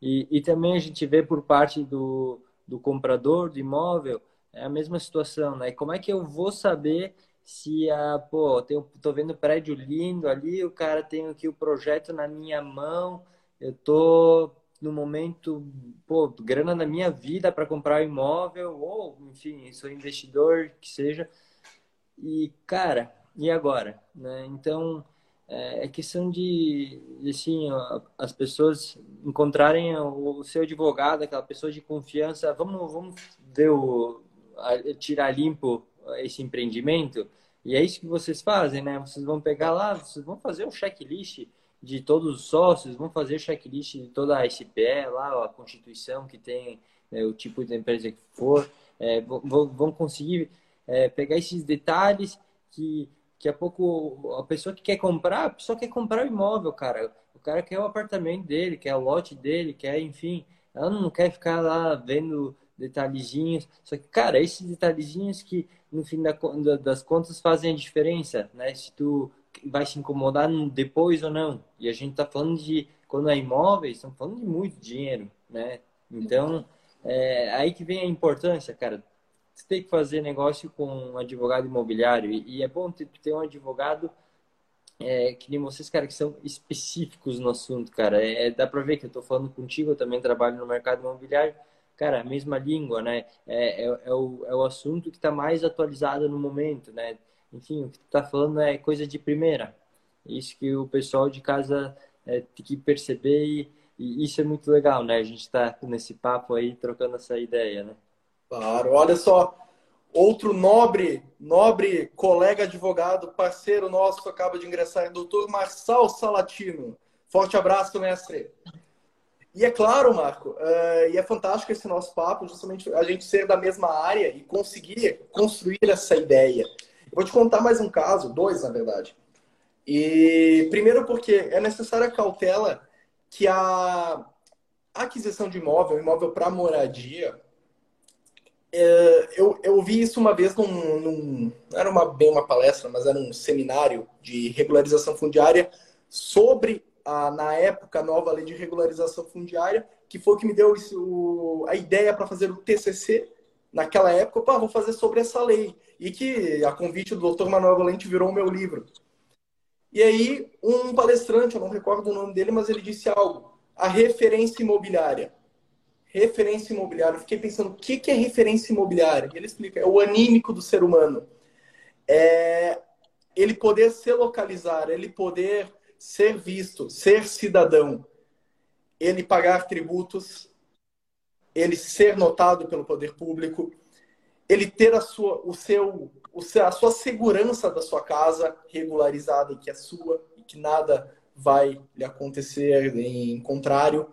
E, e também a gente vê por parte do, do comprador do imóvel é a mesma situação, né? Como é que eu vou saber se a, pô, tenho, tô vendo prédio lindo ali, o cara tem aqui o projeto na minha mão, eu tô no momento, pô, grana na minha vida para comprar um imóvel, ou, enfim, sou investidor, que seja. E, cara, e agora? Né? Então, é, é questão de, assim, as pessoas encontrarem o seu advogado, aquela pessoa de confiança. Vamos, vamos ver o, tirar limpo esse empreendimento. E é isso que vocês fazem, né? Vocês vão pegar lá, vocês vão fazer um checklist de todos os sócios, vão fazer checklist de toda a SPE, lá, a constituição que tem, né, o tipo de empresa que for, é, vão, vão conseguir é, pegar esses detalhes que, que a pouco a pessoa que quer comprar, a pessoa quer comprar o imóvel, cara. O cara quer o apartamento dele, quer o lote dele, quer, enfim, ela não quer ficar lá vendo detalhezinhos. Só que, cara, esses detalhezinhos que, no fim das contas, fazem a diferença, né? Se tu vai se incomodar depois ou não. E a gente está falando de, quando é imóveis, estamos falando de muito dinheiro, né? Então, é aí que vem a importância, cara. Você tem que fazer negócio com um advogado imobiliário. E, e é bom ter, ter um advogado é, que nem vocês, cara, que são específicos no assunto, cara. É, dá para ver que eu estou falando contigo, eu também trabalho no mercado imobiliário. Cara, a mesma língua, né? É, é, é o, é o assunto que está mais atualizado no momento, né? enfim, o que tu tá falando é coisa de primeira. Isso que o pessoal de casa é, tem que perceber e, e, isso é muito legal, né? A gente está nesse papo aí, trocando essa ideia, né? Claro, olha só, outro nobre, nobre colega advogado, parceiro nosso, acaba de ingressar, doutor Marçal Salatino. Forte abraço, mestre. E é claro, Marco, uh, e é fantástico esse nosso papo, justamente a gente ser da mesma área e conseguir construir essa ideia. Vou te contar mais um caso, dois na verdade. E primeiro porque é necessária cautela que a aquisição de imóvel, imóvel para moradia, é, eu, eu vi isso uma vez num, num, não era uma, bem uma palestra, mas era um seminário de regularização fundiária sobre a, na época a nova lei de regularização fundiária, que foi o que me deu isso, a ideia para fazer o TCC naquela época, opa, vou fazer sobre essa lei. E que, a convite do Dr. Manuel Valente, virou o meu livro. E aí, um palestrante, eu não recordo o nome dele, mas ele disse algo. A referência imobiliária. Referência imobiliária. Eu fiquei pensando, o que é referência imobiliária? Ele explica, é o anímico do ser humano. É ele poder se localizar, ele poder ser visto, ser cidadão, ele pagar tributos, ele ser notado pelo poder público, ele ter a sua, o seu, a sua segurança da sua casa regularizada que é sua e que nada vai lhe acontecer em contrário.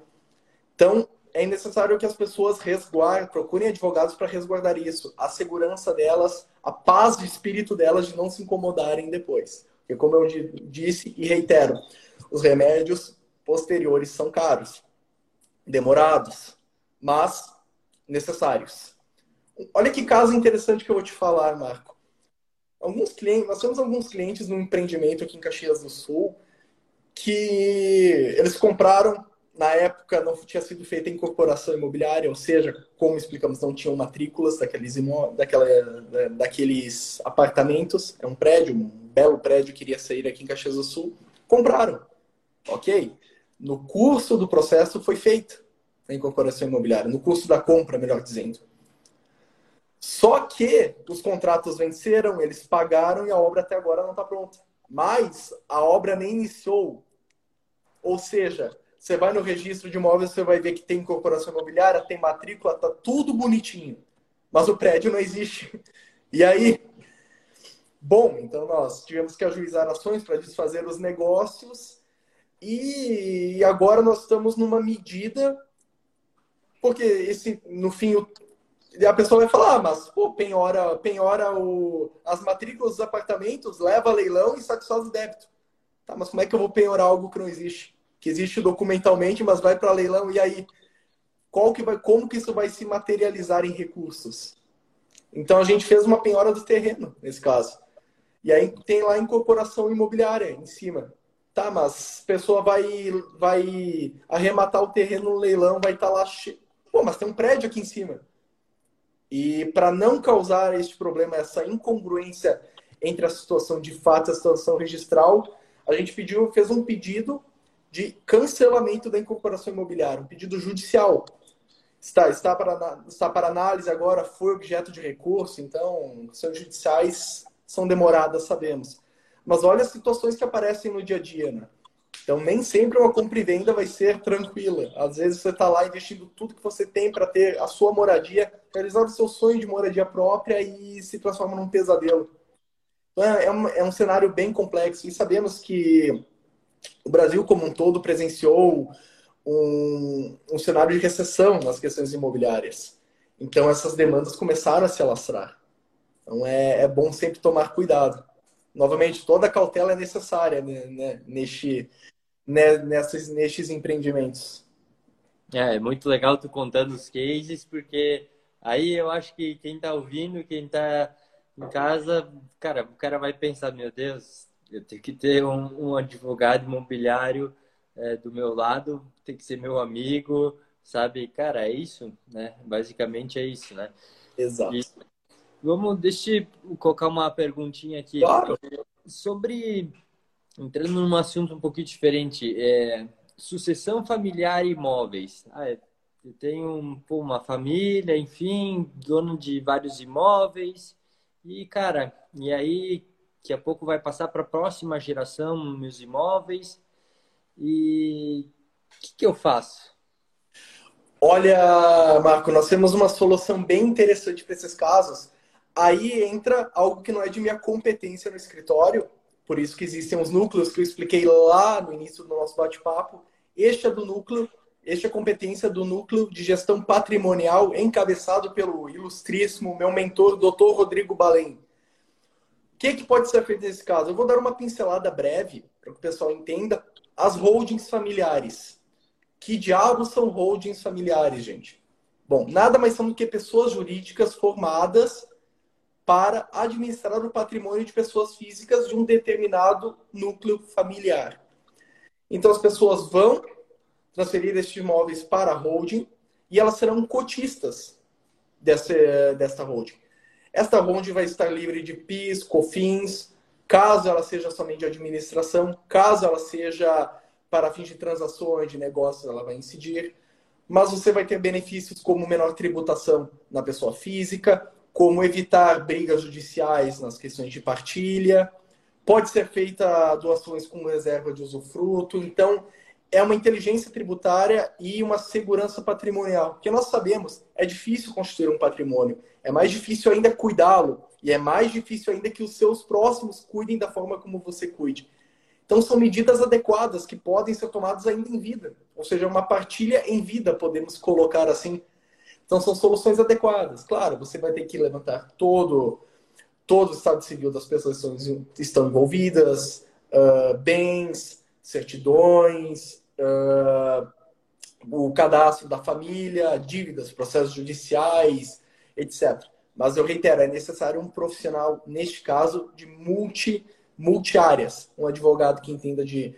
Então, é necessário que as pessoas resguardem, procurem advogados para resguardar isso, a segurança delas, a paz de espírito delas de não se incomodarem depois. Porque, como eu disse e reitero, os remédios posteriores são caros, demorados, mas necessários. Olha que caso interessante que eu vou te falar, Marco. Alguns clientes, nós temos alguns clientes no empreendimento aqui em Caxias do Sul que eles compraram na época não tinha sido feita incorporação imobiliária, ou seja, como explicamos, não tinham matrículas daqueles, imó daquela, daqueles apartamentos. É um prédio, um belo prédio que iria sair aqui em Caxias do Sul. Compraram. Ok. No curso do processo foi feita a incorporação imobiliária, no curso da compra, melhor dizendo. Só que os contratos venceram, eles pagaram e a obra até agora não está pronta. Mas a obra nem iniciou. Ou seja, você vai no registro de imóveis, você vai ver que tem incorporação imobiliária, tem matrícula, tá tudo bonitinho. Mas o prédio não existe. E aí? Bom, então nós tivemos que ajuizar ações para desfazer os negócios. E agora nós estamos numa medida porque esse no fim o, a pessoa vai falar, ah, mas pô, penhora, penhora o, as matrículas dos apartamentos, leva leilão e satisfaz o débito. Tá, mas como é que eu vou penhorar algo que não existe? Que existe documentalmente, mas vai para leilão e aí qual que vai, como que isso vai se materializar em recursos? Então a gente fez uma penhora do terreno nesse caso. E aí tem lá incorporação imobiliária em cima. Tá, mas pessoa vai vai arrematar o terreno no leilão, vai estar tá lá, che... pô, mas tem um prédio aqui em cima. E para não causar este problema, essa incongruência entre a situação de fato e a situação registral, a gente pediu, fez um pedido de cancelamento da incorporação imobiliária, um pedido judicial. Está, está, para, está para análise agora, foi objeto de recurso, então, questões judiciais são demoradas, sabemos. Mas olha as situações que aparecem no dia a dia, né? Então, nem sempre uma compra e venda vai ser tranquila. Às vezes, você está lá investindo tudo que você tem para ter a sua moradia, realizar o seu sonho de moradia própria e se transforma num pesadelo. Então, é, é um, é um cenário bem complexo e sabemos que o Brasil como um todo presenciou um, um cenário de recessão nas questões imobiliárias. Então essas demandas começaram a se alastrar. Então é, é bom sempre tomar cuidado. Novamente, toda cautela é necessária né, né, neste, né, nessas, nestes empreendimentos. É, é muito legal tu contando os cases, porque aí eu acho que quem está ouvindo, quem está em casa, cara, o cara vai pensar, meu Deus, eu tenho que ter um, um advogado imobiliário é, do meu lado, tem que ser meu amigo, sabe? Cara, é isso, né? Basicamente é isso, né? Exato. E vamos, deixa eu colocar uma perguntinha aqui. Claro. Sobre, entrando num assunto um pouquinho diferente, é, sucessão familiar e imóveis. Ah, é, eu tenho pô, uma família, enfim, dono de vários imóveis. E, cara, e aí Daqui a pouco vai passar para a próxima geração meus imóveis. E o que, que eu faço? Olha, Marco, nós temos uma solução bem interessante para esses casos. Aí entra algo que não é de minha competência no escritório, por isso que existem os núcleos que eu expliquei lá no início do nosso bate-papo. Este é do núcleo, este é a competência do núcleo de gestão patrimonial, encabeçado pelo ilustríssimo meu mentor, Dr. Rodrigo Balém que, que pode ser feito nesse caso? Eu vou dar uma pincelada breve para que o pessoal entenda as holdings familiares. Que diabos são holdings familiares, gente? Bom, nada mais são do que pessoas jurídicas formadas para administrar o patrimônio de pessoas físicas de um determinado núcleo familiar. Então, as pessoas vão transferir estes imóveis para a holding e elas serão cotistas dessa, dessa holding. Esta holding vai estar livre de PIS, COFINS, caso ela seja somente de administração, caso ela seja para fins de transações, de negócios, ela vai incidir. Mas você vai ter benefícios como menor tributação na pessoa física, como evitar brigas judiciais nas questões de partilha, pode ser feita doações com reserva de usufruto. Então, é uma inteligência tributária e uma segurança patrimonial. Porque nós sabemos, é difícil construir um patrimônio, é mais difícil ainda cuidá-lo, e é mais difícil ainda que os seus próximos cuidem da forma como você cuide. Então, são medidas adequadas que podem ser tomadas ainda em vida, ou seja, uma partilha em vida, podemos colocar assim. Então, são soluções adequadas. Claro, você vai ter que levantar todo, todo o estado civil das pessoas que estão envolvidas, uh, bens, certidões, uh, o cadastro da família, dívidas, processos judiciais, etc. Mas eu reitero, é necessário um profissional, neste caso, de multi, multi-áreas. Um advogado que entenda de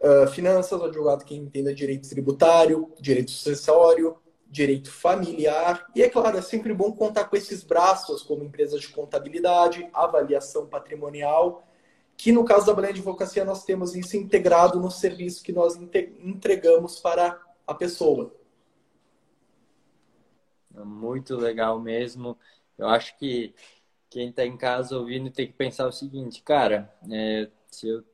uh, finanças, um advogado que entenda direito tributário, direito sucessório, direito familiar. E, é claro, é sempre bom contar com esses braços, como empresas de contabilidade, avaliação patrimonial, que no caso da Belém Advocacia nós temos isso integrado no serviço que nós entregamos para a pessoa. Muito legal mesmo. Eu acho que quem está em casa ouvindo tem que pensar o seguinte, cara, é, se eu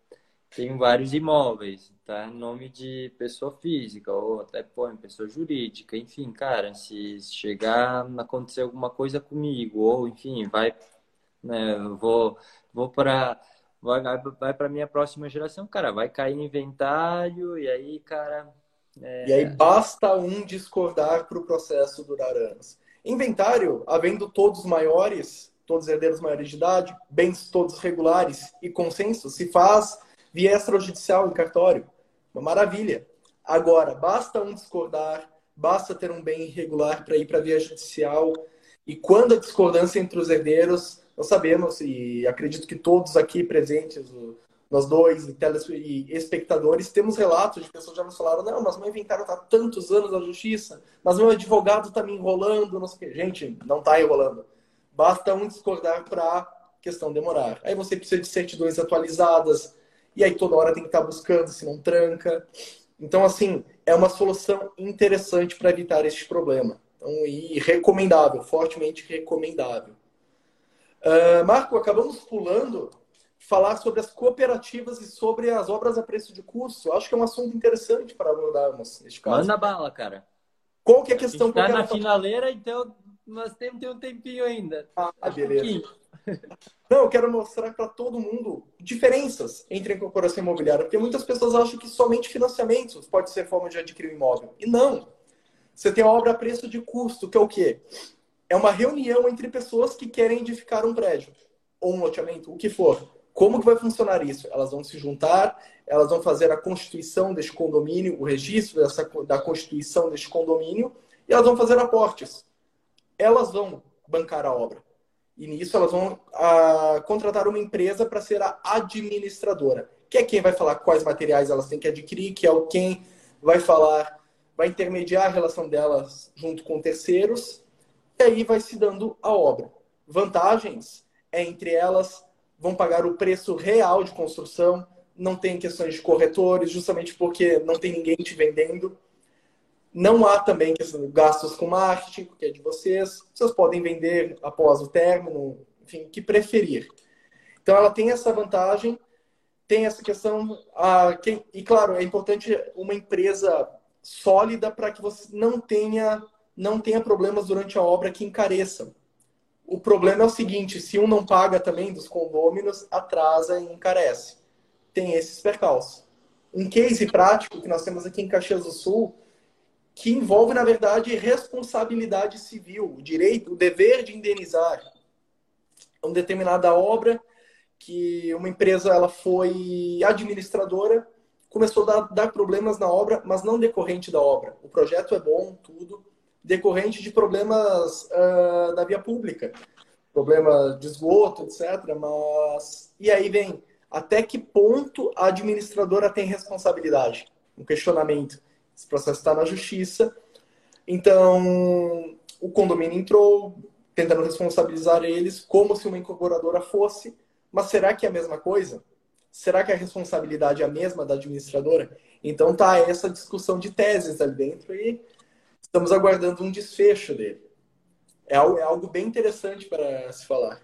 tenho vários imóveis, tá? Nome de pessoa física, ou até põe pessoa jurídica, enfim, cara, se chegar acontecer alguma coisa comigo, ou enfim, vai, né, vou, vou para vai, vai para minha próxima geração, cara, vai cair inventário, e aí, cara. É... E aí basta um discordar para o processo durar anos. Inventário, havendo todos maiores, todos herdeiros maiores de idade, bens todos regulares e consenso, se faz via extrajudicial em cartório. Uma maravilha. Agora, basta um discordar, basta ter um bem irregular para ir para via judicial. E quando a discordância entre os herdeiros, nós sabemos, e acredito que todos aqui presentes, nós dois, e, espectadores, temos relatos de pessoas que já nos falaram: não, mas meu inventário está tantos anos na justiça, mas meu advogado está me enrolando, não sei o quê. Gente, não está enrolando. Basta um discordar para a questão demorar. Aí você precisa de certidões atualizadas, e aí toda hora tem que estar tá buscando, se não tranca. Então, assim, é uma solução interessante para evitar este problema. Então, e recomendável, fortemente recomendável. Uh, Marco, acabamos pulando falar sobre as cooperativas e sobre as obras a preço de custo. Acho que é um assunto interessante para abordarmos neste caso. Manda bala, cara. Qual que é a questão? Está na finaleira, então nós temos um tempinho ainda. Ah, beleza. Um Não, eu quero mostrar para todo mundo diferenças entre a incorporação imobiliária, porque muitas pessoas acham que somente financiamentos pode ser forma de adquirir um imóvel. E não. Você tem a obra a preço de custo, que é o quê? É uma reunião entre pessoas que querem edificar um prédio ou um loteamento, o que for. Como que vai funcionar isso? Elas vão se juntar, elas vão fazer a constituição deste condomínio, o registro dessa, da constituição deste condomínio, e elas vão fazer aportes. Elas vão bancar a obra. E nisso elas vão a, ah, contratar uma empresa para ser a administradora, que é quem vai falar quais materiais elas têm que adquirir, que é quem vai falar, vai intermediar a relação delas junto com terceiros, e aí vai se dando a obra. Vantagens é entre elas vão pagar o preço real de construção, não tem questões de corretores, justamente porque não tem ninguém te vendendo. Não há também gastos com marketing, que é de vocês. Vocês podem vender após o término, enfim, que preferir. Então, ela tem essa vantagem, tem essa questão. Quem, e, claro, é importante uma empresa sólida para que você não tenha, não tenha problemas durante a obra que encareçam. O problema é o seguinte: se um não paga também dos condôminos, atrasa e encarece. Tem esses percalços. Um case prático que nós temos aqui em Caxias do Sul, que envolve, na verdade, responsabilidade civil, o direito, o dever de indenizar uma determinada obra que uma empresa ela foi administradora, começou a dar, dar problemas na obra, mas não decorrente da obra. O projeto é bom, tudo, decorrente de problemas uh, da via pública, problema de esgoto, etc. Mas e aí vem até que ponto a administradora tem responsabilidade? Um questionamento. Esse processo está na justiça. Então, o condomínio entrou tentando responsabilizar eles como se uma incorporadora fosse, mas será que é a mesma coisa? Será que a responsabilidade é a mesma da administradora? Então tá essa discussão de teses ali dentro e Estamos aguardando um desfecho dele. É algo, é algo bem interessante para se falar.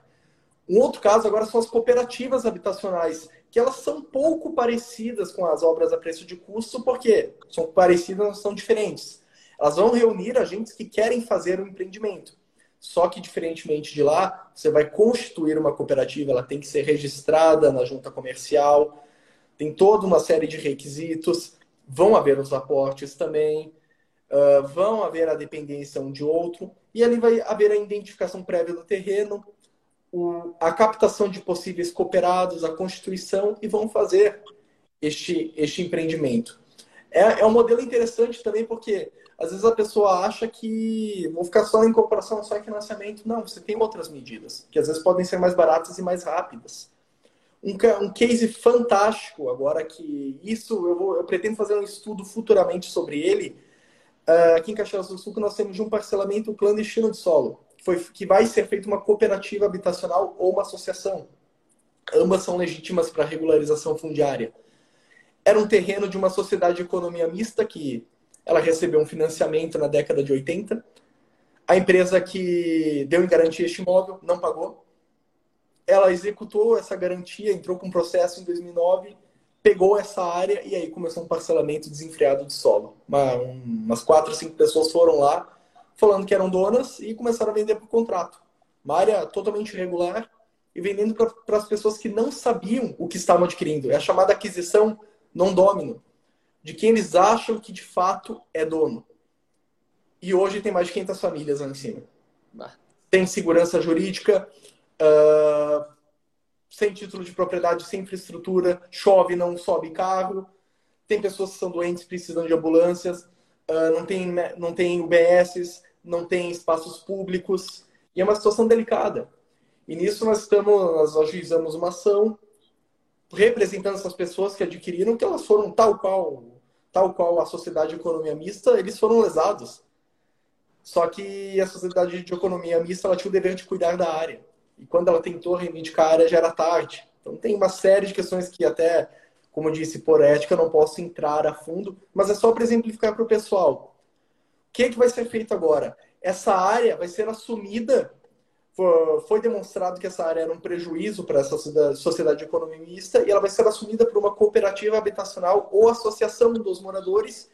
Um outro caso agora são as cooperativas habitacionais, que elas são pouco parecidas com as obras a preço de custo, porque são parecidas, mas são diferentes. Elas vão reunir agentes que querem fazer um empreendimento. Só que, diferentemente de lá, você vai constituir uma cooperativa, ela tem que ser registrada na junta comercial, tem toda uma série de requisitos, vão haver os aportes também. Uh, vão haver a dependência um de outro, e ali vai haver a identificação prévia do terreno, o, a captação de possíveis cooperados, a constituição, e vão fazer este, este empreendimento. é, é um modelo interessante também porque às vezes a pessoa acha que vou ficar só na incorporação, só em financiamento. Não, você tem outras medidas que às vezes podem ser mais baratas e mais rápidas. Um, um case fantástico agora que isso eu, vou, eu pretendo fazer um estudo futuramente sobre ele. Uh, aqui em Caxias do Sul nós temos um parcelamento clandestino de solo que, foi, que vai ser feita uma cooperativa habitacional ou uma associação. Ambas são legítimas para regularização fundiária. Era um terreno de uma sociedade de economia mista que ela recebeu um financiamento na década de 80. A empresa que deu em garantia este imóvel não pagou. Ela executou essa garantia, entrou com um processo em 2009, pegou essa área e aí começou um parcelamento desenfreado de solo. Uma, umas quatro, cinco pessoas foram lá falando que eram donas e começaram a vender por contrato. Uma área totalmente irregular e vendendo para as pessoas que não sabiam o que estavam adquirindo. É a chamada aquisição non domino de quem eles acham que de fato é dono. E hoje tem mais de 500 famílias lá em cima. Tem segurança jurídica, uh, sem título de propriedade, sem infraestrutura, chove, não sobe carro. Tem pessoas que são doentes, precisam de ambulâncias, uh, não, tem, não tem UBSs, não tem espaços públicos. E é uma situação delicada. E nisso nós estamos, nós ajuizamos uma ação representando essas pessoas que adquiriram, que elas foram tal qual tal qual a sociedade de economia mista, eles foram lesados. Só que a sociedade de economia mista ela tinha o dever de cuidar da área. E quando ela tentou reivindicar a área, já era tarde. Então tem uma série de questões que até, como eu disse, por ética, não posso entrar a fundo, mas é só para exemplificar para o pessoal. O que, é que vai ser feito agora? Essa área vai ser assumida foi demonstrado que essa área era um prejuízo para essa sociedade economista e ela vai ser assumida por uma cooperativa habitacional ou associação dos moradores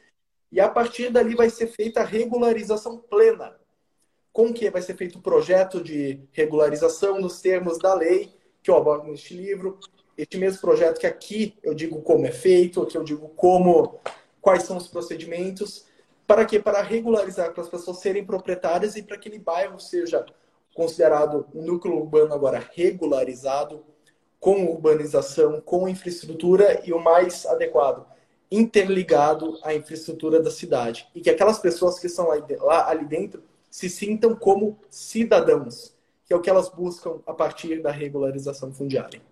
e a partir dali vai ser feita a regularização plena. Com que vai ser feito o projeto de regularização nos termos da lei que eu abordo neste livro. Este mesmo projeto que aqui eu digo como é feito, aqui eu digo como, quais são os procedimentos. Para quê? Para regularizar, para as pessoas serem proprietárias e para que aquele bairro seja considerado um núcleo urbano agora regularizado, com urbanização, com infraestrutura e o mais adequado, interligado à infraestrutura da cidade. E que aquelas pessoas que estão lá ali dentro se sintam como cidadãos, que é o que elas buscam a partir da regularização fundiária.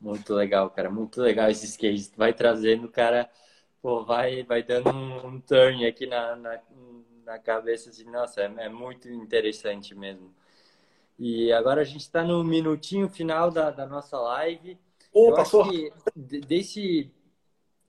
Muito legal, cara. Muito legal esses cases. Vai trazendo, cara, pô, vai, vai dando um, um turn aqui na, na, na cabeça assim, nossa, é, é muito interessante mesmo. E agora a gente está no minutinho final da, da nossa live. Ô, eu passou. desse,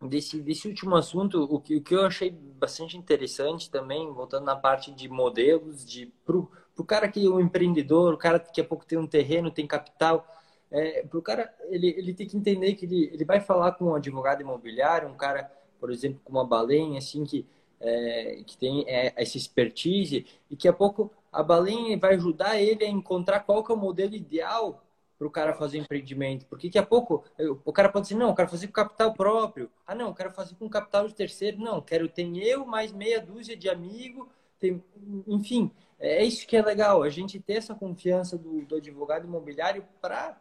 desse, desse último assunto, o que, o que eu achei bastante interessante também, voltando na parte de modelos, de pro, pro cara que é um empreendedor, o cara que daqui a pouco tem um terreno, tem capital, é, pro cara, ele, ele tem que entender que ele, ele vai falar com um advogado imobiliário, um cara, por exemplo, com uma balenha, assim, que é, que tem é, essa expertise e que a pouco a Balém vai ajudar ele a encontrar qual que é o modelo ideal para o cara fazer empreendimento. Porque daqui a pouco o cara pode dizer, não, eu quero fazer com capital próprio. Ah, não, eu quero fazer com capital de terceiro. Não, quero ter eu mais meia dúzia de amigos. Tem... Enfim, é isso que é legal, a gente ter essa confiança do, do advogado imobiliário para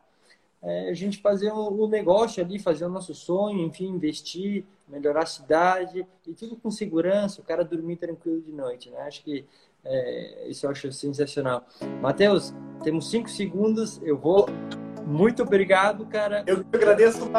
é, a gente fazer o, o, negócio ali, fazer o nosso sonho, enfim, investir, melhorar a cidade e tudo com segurança, o cara dormir tranquilo de noite, né? Acho que é, isso eu acho sensacional. Matheus, temos cinco segundos, eu vou. Muito obrigado, cara. Eu agradeço.